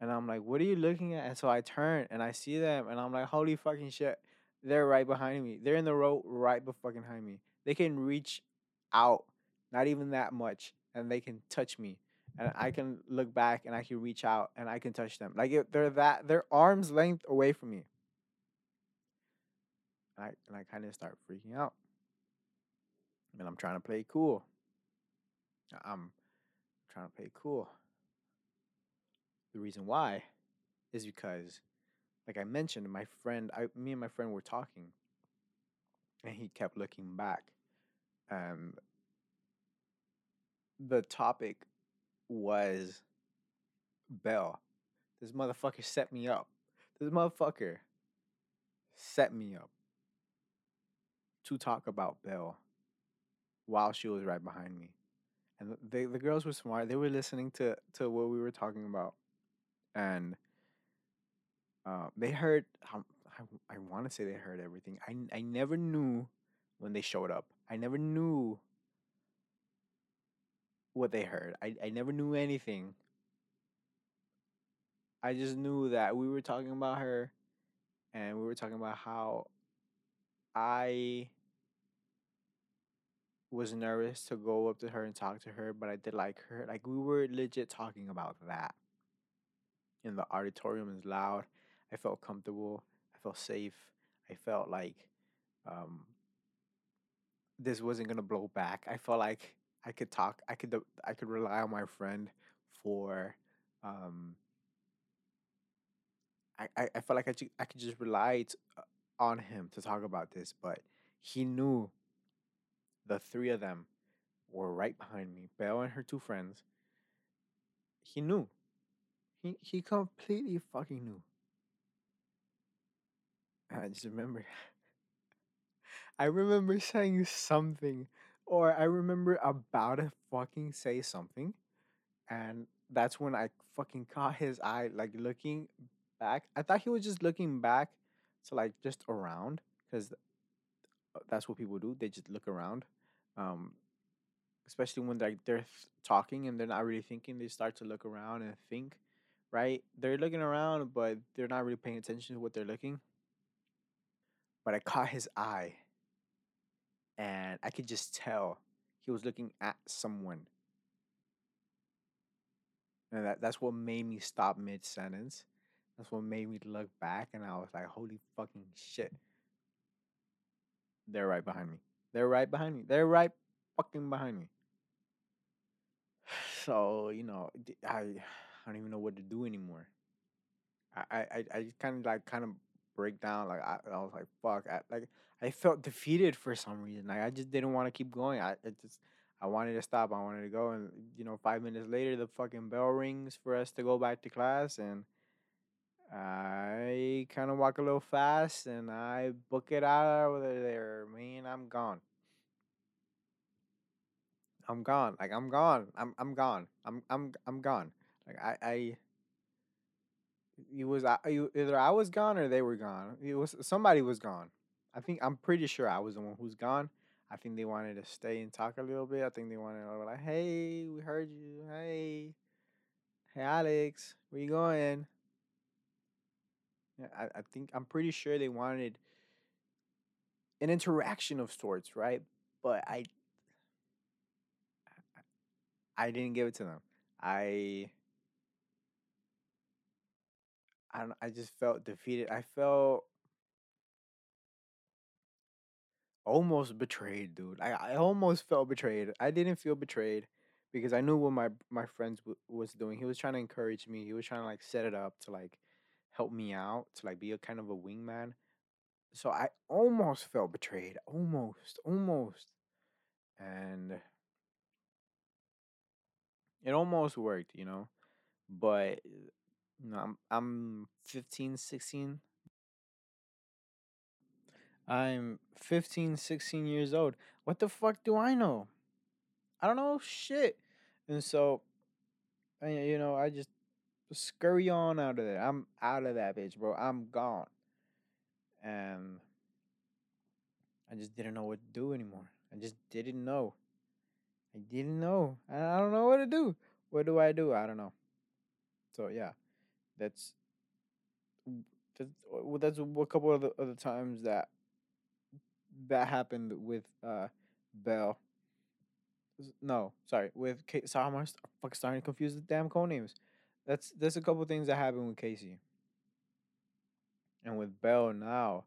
and I'm like, "What are you looking at?" And so I turn and I see them, and I'm like, "Holy fucking shit!" They're right behind me. They're in the row right behind me. They can reach out, not even that much, and they can touch me. And I can look back and I can reach out and I can touch them. Like they're that they're arms length away from me. And I and I kind of start freaking out. And I'm trying to play cool. I'm trying to play cool. The reason why is because, like I mentioned, my friend, I, me and my friend were talking, and he kept looking back, and the topic was Bell. This motherfucker set me up. This motherfucker set me up to talk about Bell while she was right behind me. And they, the girls were smart. They were listening to, to what we were talking about. And uh, they heard, um, I, I want to say they heard everything. I, I never knew when they showed up. I never knew what they heard. I, I never knew anything. I just knew that we were talking about her and we were talking about how I was nervous to go up to her and talk to her, but I did like her. Like we were legit talking about that. And the auditorium is loud. I felt comfortable. I felt safe. I felt like um, this wasn't gonna blow back. I felt like I could talk. I could I could rely on my friend for. Um, I, I, I felt like I, ju- I could just rely t- uh, on him to talk about this, but he knew the three of them were right behind me. Belle and her two friends. He knew. He he completely fucking knew. I just remember. I remember saying something, or I remember about to fucking say something, and that's when I fucking caught his eye, like looking back. I thought he was just looking back to like just around, because uh, that's what people do. They just look around. Um, especially when like they're talking and they're not really thinking, they start to look around and think, right? They're looking around, but they're not really paying attention to what they're looking. But I caught his eye, and I could just tell he was looking at someone. And that, that's what made me stop mid sentence. That's what made me look back, and I was like, holy fucking shit. They're right behind me. They're right behind me. They're right fucking behind me. So, you know, I I don't even know what to do anymore. I, I, I just kind of like kind of break down. Like I, I was like, fuck. I, like I felt defeated for some reason. Like I just didn't want to keep going. I, I just I wanted to stop. I wanted to go. And you know, five minutes later, the fucking bell rings for us to go back to class, and I kind of walk a little fast, and I book it out over there. Man, I'm gone. I'm gone. Like I'm gone. I'm I'm gone. I'm I'm I'm gone. Like I I it was I either I was gone or they were gone. It was somebody was gone. I think I'm pretty sure I was the one who's gone. I think they wanted to stay and talk a little bit. I think they wanted to like, hey, we heard you. Hey, hey, Alex, where you going? I, I think I'm pretty sure they wanted an interaction of sorts, right? But I I didn't give it to them. I I don't I just felt defeated. I felt almost betrayed, dude. I I almost felt betrayed. I didn't feel betrayed because I knew what my my friends w- was doing. He was trying to encourage me. He was trying to like set it up to like help me out to like be a kind of a wingman. So I almost felt betrayed. Almost, almost. And it almost worked, you know. But you know, I'm I'm 15, 16. I'm 15, 16 years old. What the fuck do I know? I don't know shit. And so, you know, I just scurry on out of there. I'm out of that bitch, bro. I'm gone. And I just didn't know what to do anymore. I just didn't know. I didn't know. I don't know what to do. What do I do? I don't know. So yeah, that's that's well, that's a couple of the other times that that happened with uh Bell. No, sorry, with Kate I'm fucking starting to confuse the damn code names. That's there's a couple things that happened with Casey and with Bell now.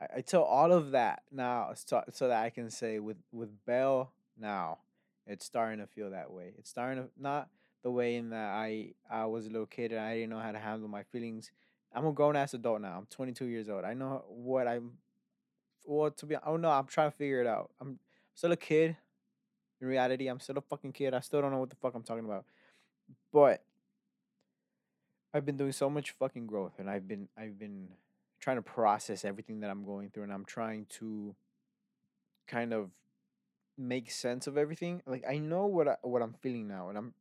I, I tell all of that now so, so that I can say with with Bell now, it's starting to feel that way. It's starting to not the way in that I I was and I didn't know how to handle my feelings. I'm a grown ass adult now. I'm 22 years old. I know what I'm. Well, to be, oh, I don't know. I'm trying to figure it out. I'm still a kid. In reality, I'm still a fucking kid. I still don't know what the fuck I'm talking about. But I've been doing so much fucking growth, and I've been I've been trying to process everything that I'm going through, and I'm trying to kind of make sense of everything. Like I know what I, what I'm feeling now, and I'm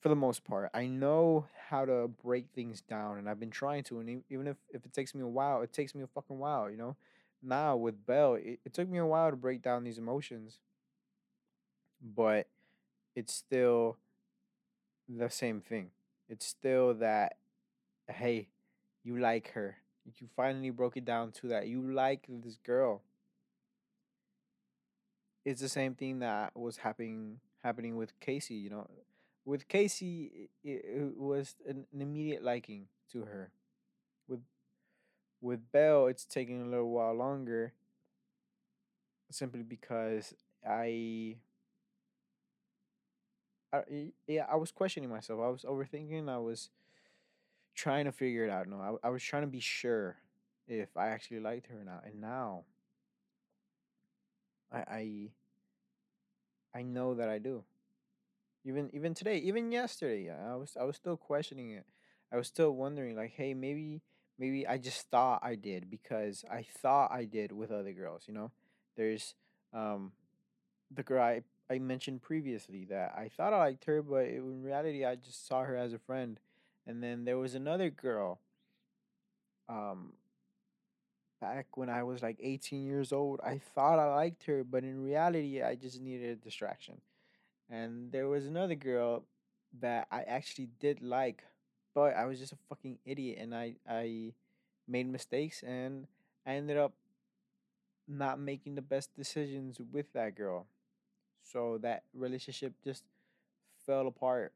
for the most part I know how to break things down, and I've been trying to. And even if if it takes me a while, it takes me a fucking while. You know. Now with Bell, it, it took me a while to break down these emotions, but it's still the same thing. It's still that hey, you like her. You finally broke it down to that. You like this girl. It's the same thing that was happening happening with Casey. You know, with Casey, it, it was an, an immediate liking to her. With with Belle, it's taking a little while longer, simply because I, I yeah, I was questioning myself. I was overthinking. I was trying to figure it out. No, I, I was trying to be sure if I actually liked her or not. And now I I I know that I do. Even even today, even yesterday, I was I was still questioning it. I was still wondering like, hey, maybe maybe I just thought I did because I thought I did with other girls, you know? There's um the girl I I mentioned previously that I thought I liked her, but in reality I just saw her as a friend. And then there was another girl um back when I was like 18 years old. I thought I liked her, but in reality I just needed a distraction. And there was another girl that I actually did like, but I was just a fucking idiot and I I made mistakes and I ended up not making the best decisions with that girl. So that relationship just fell apart.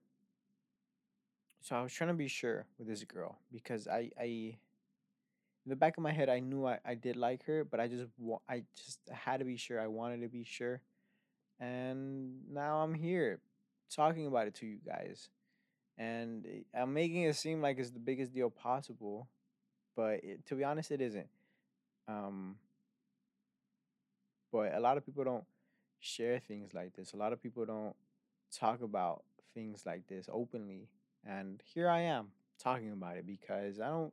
So I was trying to be sure with this girl because I I in the back of my head I knew I, I did like her, but I just I just had to be sure. I wanted to be sure. And now I'm here talking about it to you guys. and I'm making it seem like it's the biggest deal possible, but it, to be honest, it isn't. Um, but a lot of people don't share things like this. A lot of people don't talk about things like this openly, and here I am talking about it because I don't.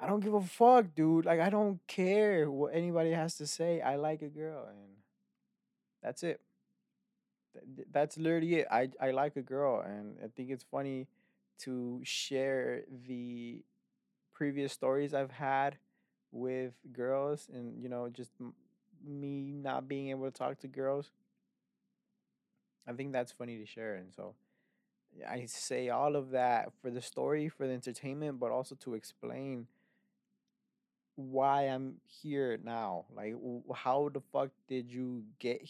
I don't give a fuck, dude. Like I don't care what anybody has to say. I like a girl, and that's it. Th- th- That's literally it. I I like a girl, and I think it's funny to share the previous stories I've had with girls and you know just me not being able to talk to girls. I think that's funny to share and so I say all of that for the story, for the entertainment, but also to explain why I'm here now. Like how the fuck did you get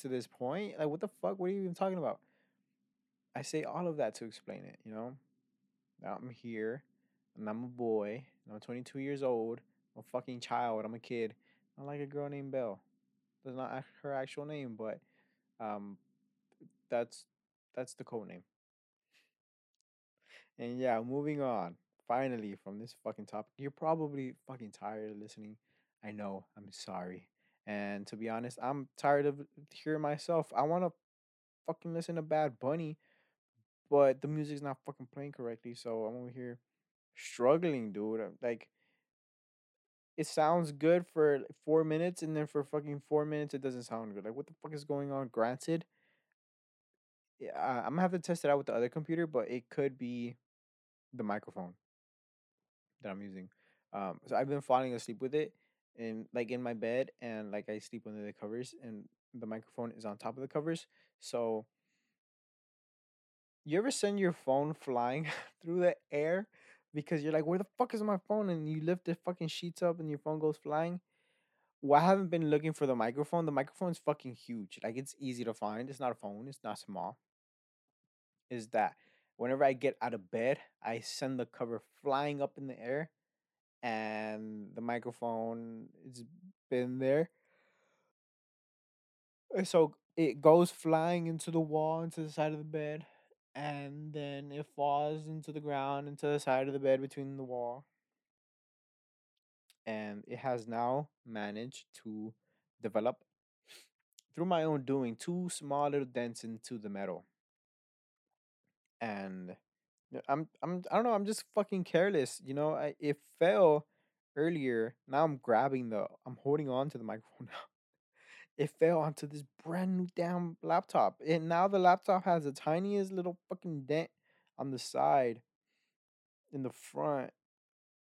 to this point. Like, what the fuck? What are you even talking about? I say all of that to explain it. You know, now I'm here, and I'm a boy. And I'm 22 years old. I'm a fucking child. I'm a kid. I like a girl named Belle. That's not her actual name, but um, that's that's the code name. And yeah, moving on. Finally, from this fucking topic, you're probably fucking tired of listening. I know. I'm sorry. And to be honest, I'm tired of hearing myself. I want to fucking listen to Bad Bunny, but the music's not fucking playing correctly. So I'm over here struggling, dude. Like, it sounds good for four minutes, and then for fucking four minutes, it doesn't sound good. Like, what the fuck is going on? Granted, yeah, I'm gonna have to test it out with the other computer, but it could be the microphone that I'm using. Um, so I've been falling asleep with it, and like in my bed, and like I sleep under the covers, and the microphone is on top of the covers. So you ever send your phone flying through the air because you're like, where the fuck is my phone? And you lift the fucking sheets up, and your phone goes flying. Well, I haven't been looking for the microphone. The microphone's fucking huge. Like it's easy to find. It's not a phone. It's not small. Is that whenever I get out of bed, I send the cover flying up in the air and the microphone it's been there so it goes flying into the wall into the side of the bed and then it falls into the ground into the side of the bed between the wall. And it has now managed to develop through my own doing two small little dents into the metal. And i'm i'm i don't know i'm just fucking careless you know I, it fell earlier. Now i'm grabbing the i'm holding on to the microphone it fell onto this brand new damn laptop. And now the laptop has the tiniest little fucking dent on the side in the front.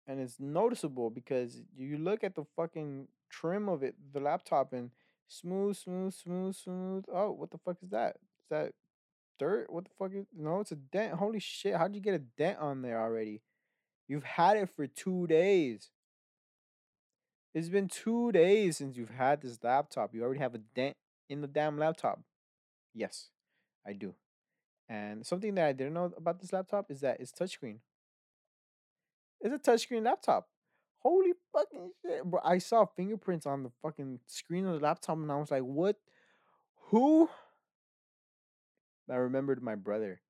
And it's noticeable because you look at the fucking trim of it, the laptop, and smooth, smooth, smooth, smooth. Oh, what the fuck is that? Is that dirt? What the fuck is no, it's a dent. Holy shit, how'd you get a dent on there already? You've had it for two days. It's been two days since you've had this laptop. You already have a dent in the damn laptop. Yes, I do. And something that I didn't know about this laptop is that it's touchscreen. It's a touchscreen laptop. Holy fucking shit, bro! I saw fingerprints on the fucking screen of the laptop, and I was like, "What? Who?" I remembered my brother.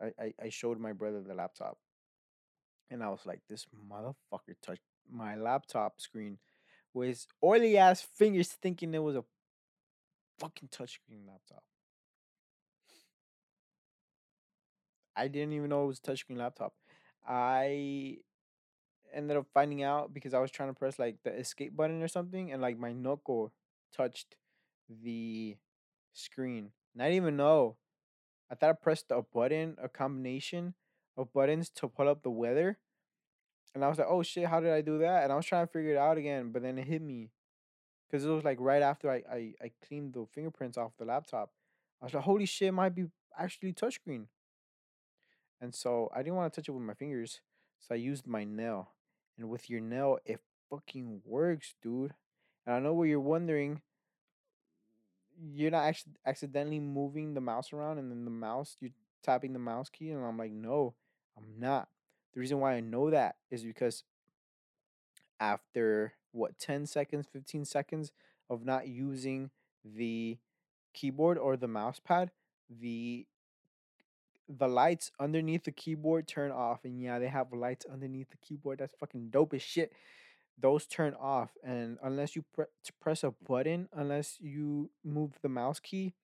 I I, I showed my brother the laptop, and I was like, "This motherfucker touched my laptop screen with oily ass fingers, thinking it was a fucking touchscreen laptop." I didn't even know it was a touchscreen laptop. I ended up finding out because I was trying to press like the escape button or something, and like my knuckle touched the screen. And I didn't even know. I thought I pressed a button, a combination of buttons to pull up the weather. And I was like, oh shit, how did I do that? And I was trying to figure it out again, but then it hit me. Because it was like right after I, I, I cleaned the fingerprints off the laptop. I was like, holy shit, it might be actually touchscreen. And so I didn't want to touch it with my fingers. So I used my nail. And with your nail, it fucking works, dude. And I know what you're wondering. You're not actually accidentally moving the mouse around and then the mouse, you're tapping the mouse key. And I'm like, no, I'm not. The reason why I know that is because after what, 10 seconds, 15 seconds of not using the keyboard or the mouse pad, the the lights underneath the keyboard turn off. And yeah, they have lights underneath the keyboard. That's fucking dope as shit. Those turn off. And unless you pre- press a button, unless you move the mouse key,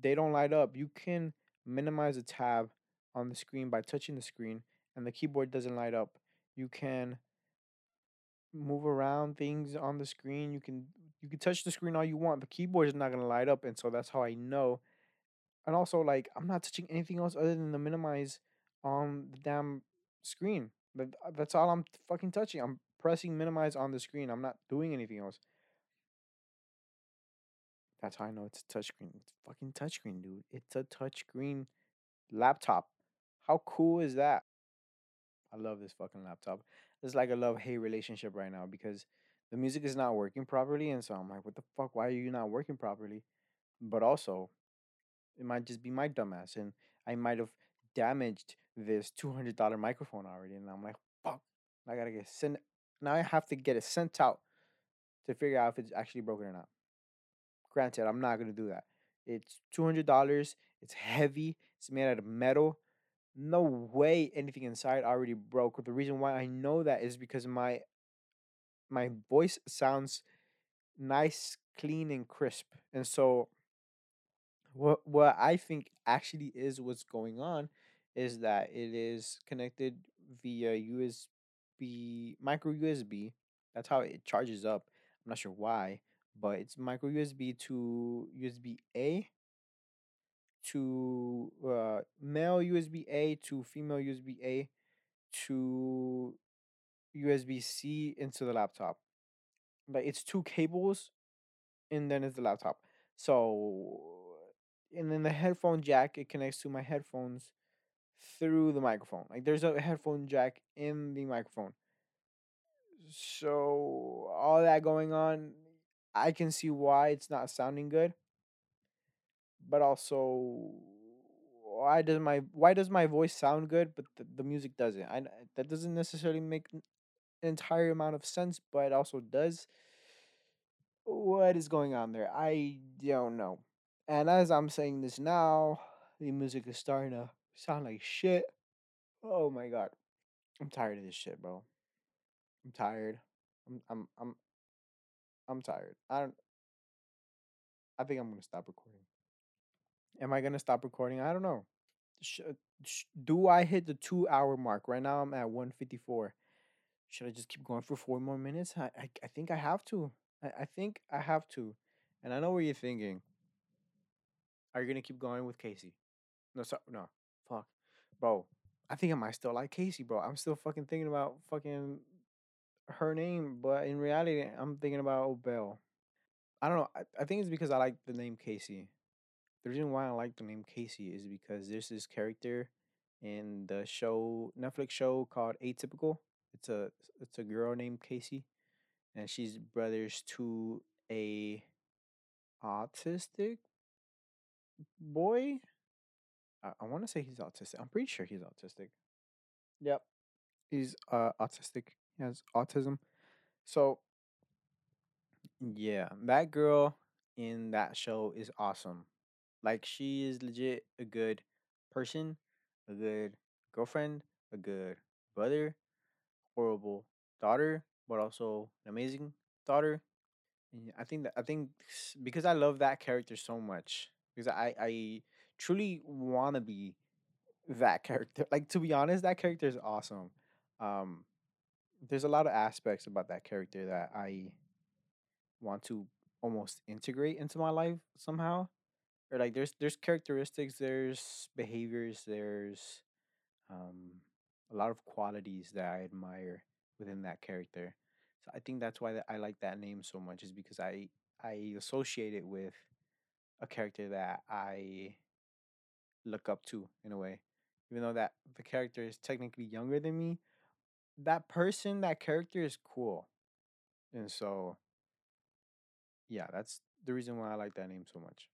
they don't light up. You can minimize a tab on the screen by touching the screen, and the keyboard doesn't light up. You can move around things on the screen. You can you can touch the screen all you want. The keyboard is not gonna light up, and so that's how I know and also like I'm not touching anything else other than the minimize on the damn screen. That uh, that's all I'm fucking touching. I'm pressing minimize on the screen. I'm not doing anything else. That's how I know it's a touchscreen. It's fucking touchscreen, dude. It's a touchscreen laptop. How cool is that? I love this fucking laptop. It's like a love hate relationship right now because the music is not working properly, and so I'm like, what the fuck? Why are you not working properly? But also, it might just be my dumbass, and I might have damaged this two hundred dollar microphone already, and I'm like, fuck, I gotta get sent. Now I have to get it sent out to figure out if it's actually broken or not. Granted, I'm not gonna do that. It's two hundred dollars. It's heavy. It's made out of metal. No way anything inside already broke. The reason why I know that is because my my voice sounds nice, clean, and crisp. And so what what I think actually is what's going on is that it is connected via USB micro USB. That's how it charges up. I'm not sure why, but it's micro USB to USB A to uh, male USB A to female USB A to USB C into the laptop. Like it's two cables and then it's the laptop. So and then the headphone jack it connects to my headphones through the microphone. Like there's a headphone jack in the microphone. So all that going on, I can see why it's not sounding good. But also why does my why does my voice sound good but the, the music doesn't? I that doesn't necessarily make an entire amount of sense, but it also does. What is going on there? I don't know. And as I'm saying this now, the music is starting to sound like shit. Oh my god. I'm tired of this shit, bro. I'm tired. I'm I'm I'm I'm tired. I don't I think I'm to stop recording. Am I going to stop recording? I don't know. Sh- uh, sh- do I hit the 2 hour mark? Right now I'm at 154. Should I just keep going for 4 more minutes? I I, I think I have to. I, I think I have to. And I know what you're thinking. Are you going to keep going with Casey? No, so, no. Fuck. Bro, I think I might still like Casey, bro. I'm still fucking thinking about fucking her name, but in reality, I'm thinking about Obel. I don't know. I, I think it's because I like the name Casey. The reason why I like the name Casey is because there's this character in the show Netflix show called Atypical. It's a it's a girl named Casey, and she's brothers to a autistic boy. I, I want to say he's autistic. I'm pretty sure he's autistic. Yep, he's uh autistic. He has autism. So yeah, that girl in that show is awesome. Like she is legit a good person, a good girlfriend, a good brother, horrible daughter, but also an amazing daughter. And I think that I think because I love that character so much because I I truly want to be that character. Like to be honest, that character is awesome. Um, there's a lot of aspects about that character that I want to almost integrate into my life somehow. Or like there's there's characteristics, there's behaviors, there's um a lot of qualities that I admire within that character. So I think that's why I like that name so much is because I I associate it with a character that I look up to in a way. Even though that the character is technically younger than me, that person, that character is cool. And so yeah, that's the reason why I like that name so much.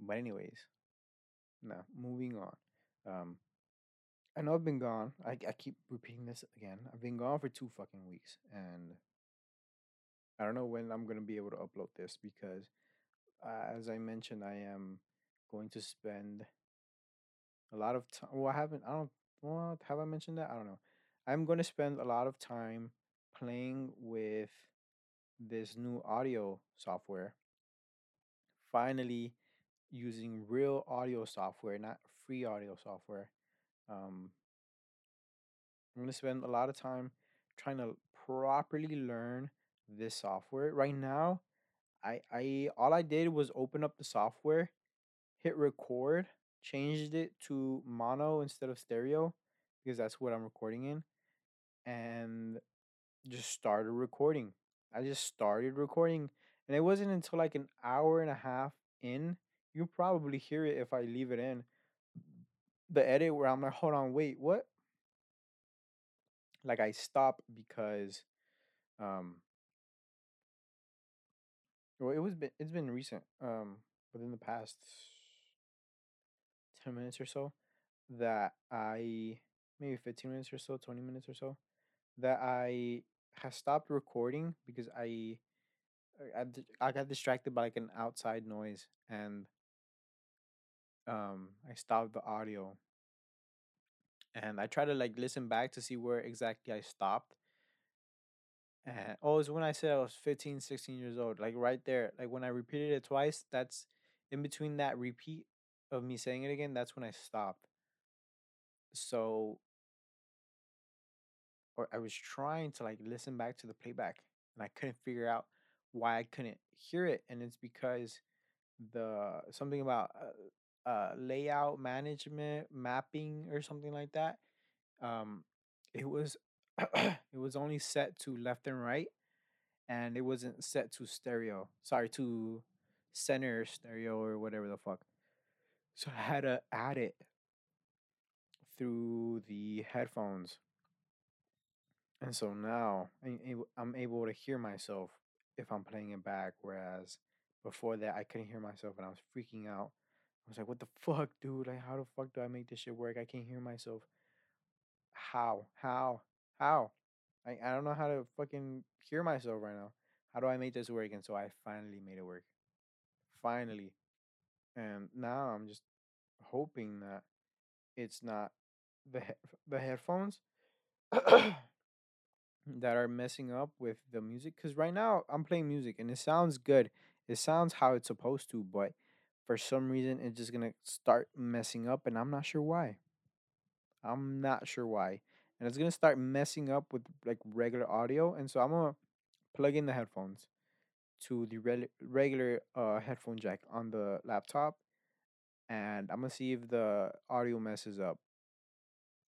But anyways, now moving on. Um, I know I've been gone. I, I keep repeating this again. I've been gone for two fucking weeks, and I don't know when I'm gonna be able to upload this because, uh, as I mentioned, I am going to spend a lot of time. Well, I haven't. I don't. Well, have I mentioned that? I don't know. I'm going to spend a lot of time playing with this new audio software. Finally, using real audio software, not free audio software. Um, I'm gonna spend a lot of time trying to properly learn this software. Right now, I I all I did was open up the software, hit record, changed it to mono instead of stereo because that's what I'm recording in, and just started recording. I just started recording, and it wasn't until like an hour and a half in. You probably hear it if I leave it in the edit where I'm like, hold on, wait, what? Like I stopped because um Well, it was been it's been recent. Um, within the past ten minutes or so, that I maybe fifteen minutes or so, twenty minutes or so, that I have stopped recording because I I, I got distracted by like an outside noise and um I stopped the audio and I tried to like listen back to see where exactly I stopped. And oh, it's when I said I was 15, 16 years old. Like right there. Like when I repeated it twice, that's in between that repeat of me saying it again, that's when I stopped. So or I was trying to like listen back to the playback and I couldn't figure out why I couldn't hear it. And it's because the something about uh, uh layout management mapping or something like that um it was it was only set to left and right and it wasn't set to stereo sorry to center stereo or whatever the fuck. So i had to add it through the headphones. And so now I'm able, to hear myself if i'm playing it back whereas before that i couldn't hear myself and i was freaking out I was like, what the fuck, dude? Like, how the fuck do I make this shit work? I can't hear myself. How? How? How? I, I don't know how to fucking hear myself right now. How do I make this work? And so I finally made it work. Finally. And now I'm just hoping that it's not the he- the headphones that are messing up with the music. Because right now I'm playing music and it sounds good. It sounds how it's supposed to, but for some reason it's just gonna start messing up, and I'm not sure why. I'm not sure why. And it's gonna start messing up with like regular audio. And so I'm gonna plug in the headphones to the rel regular uh headphone jack on the laptop and I'm gonna see if the audio messes up.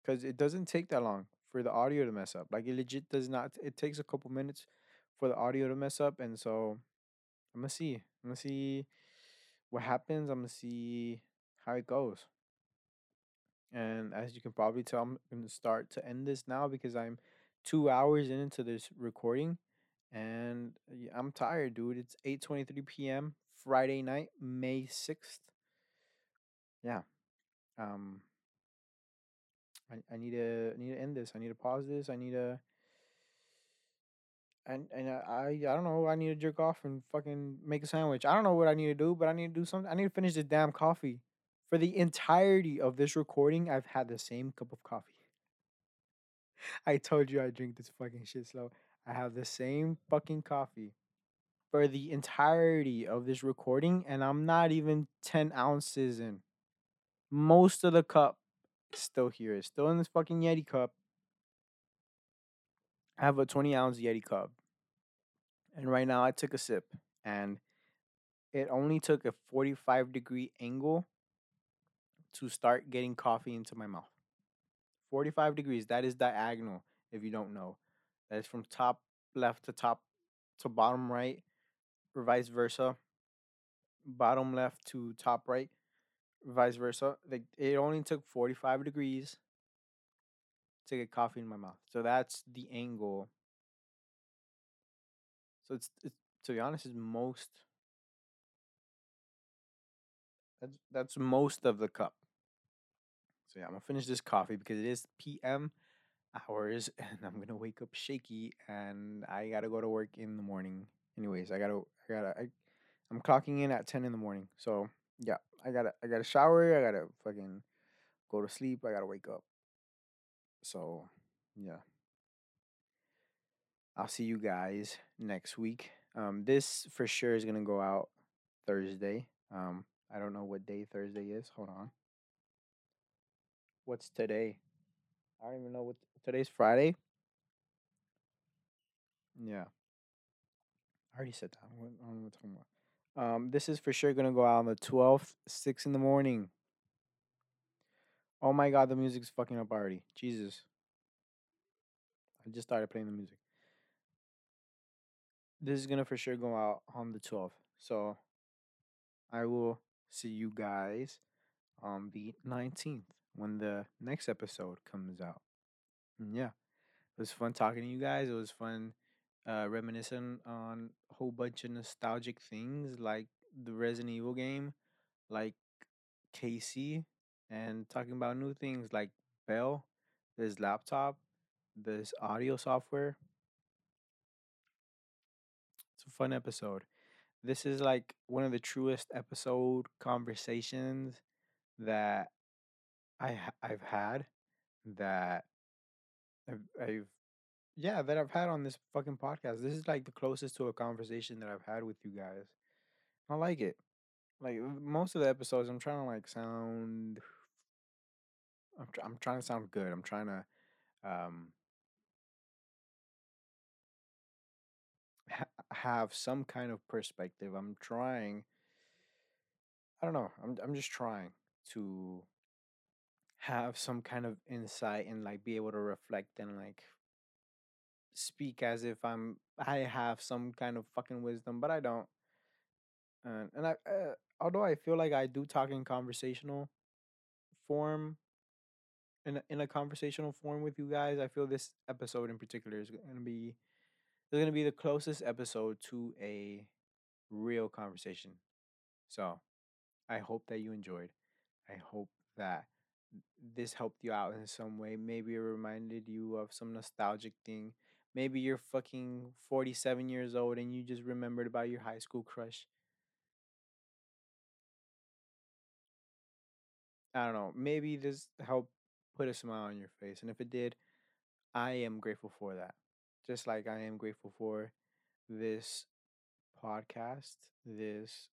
Cause it doesn't take that long for the audio to mess up. Like it legit does not it takes a couple minutes for the audio to mess up and so I'm gonna see. I'm gonna see what happens. I'm gonna see how it goes. And as you can probably tell, I'm to start to end this now because I'm two hours into this recording, and I'm tired, dude. It's 8:23 p.m. Friday night, May 6th. Yeah. Um. I, I need to I need to end this. I need to pause this. I need to. And and I I don't know. I need to jerk off and fucking make a sandwich. I don't know what I need to do, but I need to do something. I need to finish this damn coffee. For the entirety of this recording, I've had the same cup of coffee. I told you I drink this fucking shit slow. I have the same fucking coffee for the entirety of this recording, and I'm not even 10 ounces in. Most of the cup is still here. It's still in this fucking Yeti cup. I have a 20 ounce Yeti cup. And right now I took a sip, and it only took a 45 degree angle to start getting coffee into my mouth. 45 degrees. That is diagonal, if you don't know. That is from top left to top to bottom right, or vice versa. Bottom left to top right, vice versa. Like it only took 45 degrees to get coffee in my mouth. So that's the angle. So it's, it's to be honest, is most that's that's most of the cup. So yeah, I'm gonna finish this coffee because it is PM hours and I'm gonna wake up shaky and I gotta go to work in the morning. Anyways, I gotta I gotta I, I'm clocking in at ten in the morning. So yeah, I gotta I gotta shower, I gotta fucking go to sleep, I gotta wake up. So yeah. I'll see you guys next week. Um this for sure is gonna go out Thursday. Um I don't know what day Thursday is. Hold on. What's today? I don't even know what today's Friday. Yeah. I already said that. What, I don't know what I'm talking about. Um, this is for sure gonna go out on the twelfth, six in the morning. Oh my god, the music's fucking up already. Jesus. I just started playing the music. This is gonna for sure go out on the twelfth. So I will see you guys on the nineteenth when the next episode comes out. And yeah. It was fun talking to you guys. It was fun uh, reminiscing on a whole bunch of nostalgic things like the Resident Evil game, like Casey, and talking about new things like Bell, this laptop, this audio software. It's a fun episode. This is like one of the truest episode conversations that I I've had that I've, I've yeah that I've had on this fucking podcast. This is like the closest to a conversation that I've had with you guys. I like it. Like most of the episodes, I'm trying to like sound. I'm tr- I'm trying to sound good. I'm trying to um ha- have some kind of perspective. I'm trying. I don't know. I'm I'm just trying to have some kind of insight and like be able to reflect and like speak as if I'm I have some kind of fucking wisdom, but I don't. And and I uh, although I feel like I do talk in conversational form in in a conversational form with you guys, I feel this episode in particular is going to be is going to be the closest episode to a real conversation. So, I hope that you enjoyed. I hope that this helped you out in some way. Maybe it reminded you of some nostalgic thing. Maybe you're fucking 47 years old and you just remembered about your high school crush. I don't know. Maybe this helped put a smile on your face. And if it did, I am grateful for that. Just like I am grateful for this podcast, this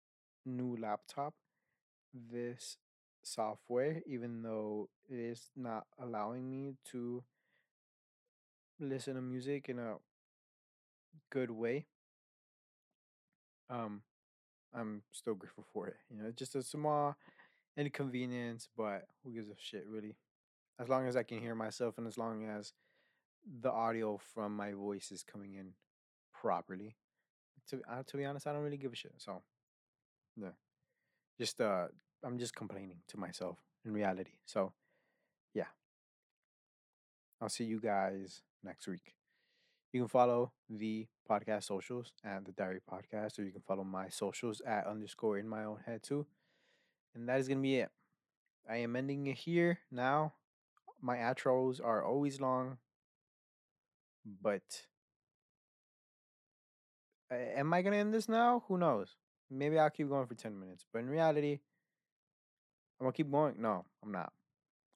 new laptop, this software, even though it is not allowing me to listen to music in a good way. Um, I'm still grateful for it. You know, it's just a small inconvenience, but who gives a shit, really? As long as I can hear myself and as long as the audio from my voice is coming in properly. To uh, to be honest, I don't really give a shit. So yeah, just uh, I'm just complaining to myself in reality. So yeah, I'll see you guys next week. You can follow the podcast socials at the Diary Podcast, or you can follow my socials at underscore in my own head too. And that is gonna be it. I am ending it here now. My outros are always long, but am I gonna end this now? Who knows? Maybe I'll keep going for ten minutes, but in reality, I'm gonna keep going. No, I'm not.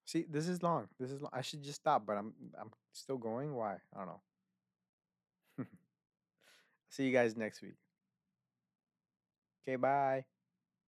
See, this is long. This is long. I should just stop, but I'm I'm still going. Why? I don't know. See you guys next week. Okay, bye.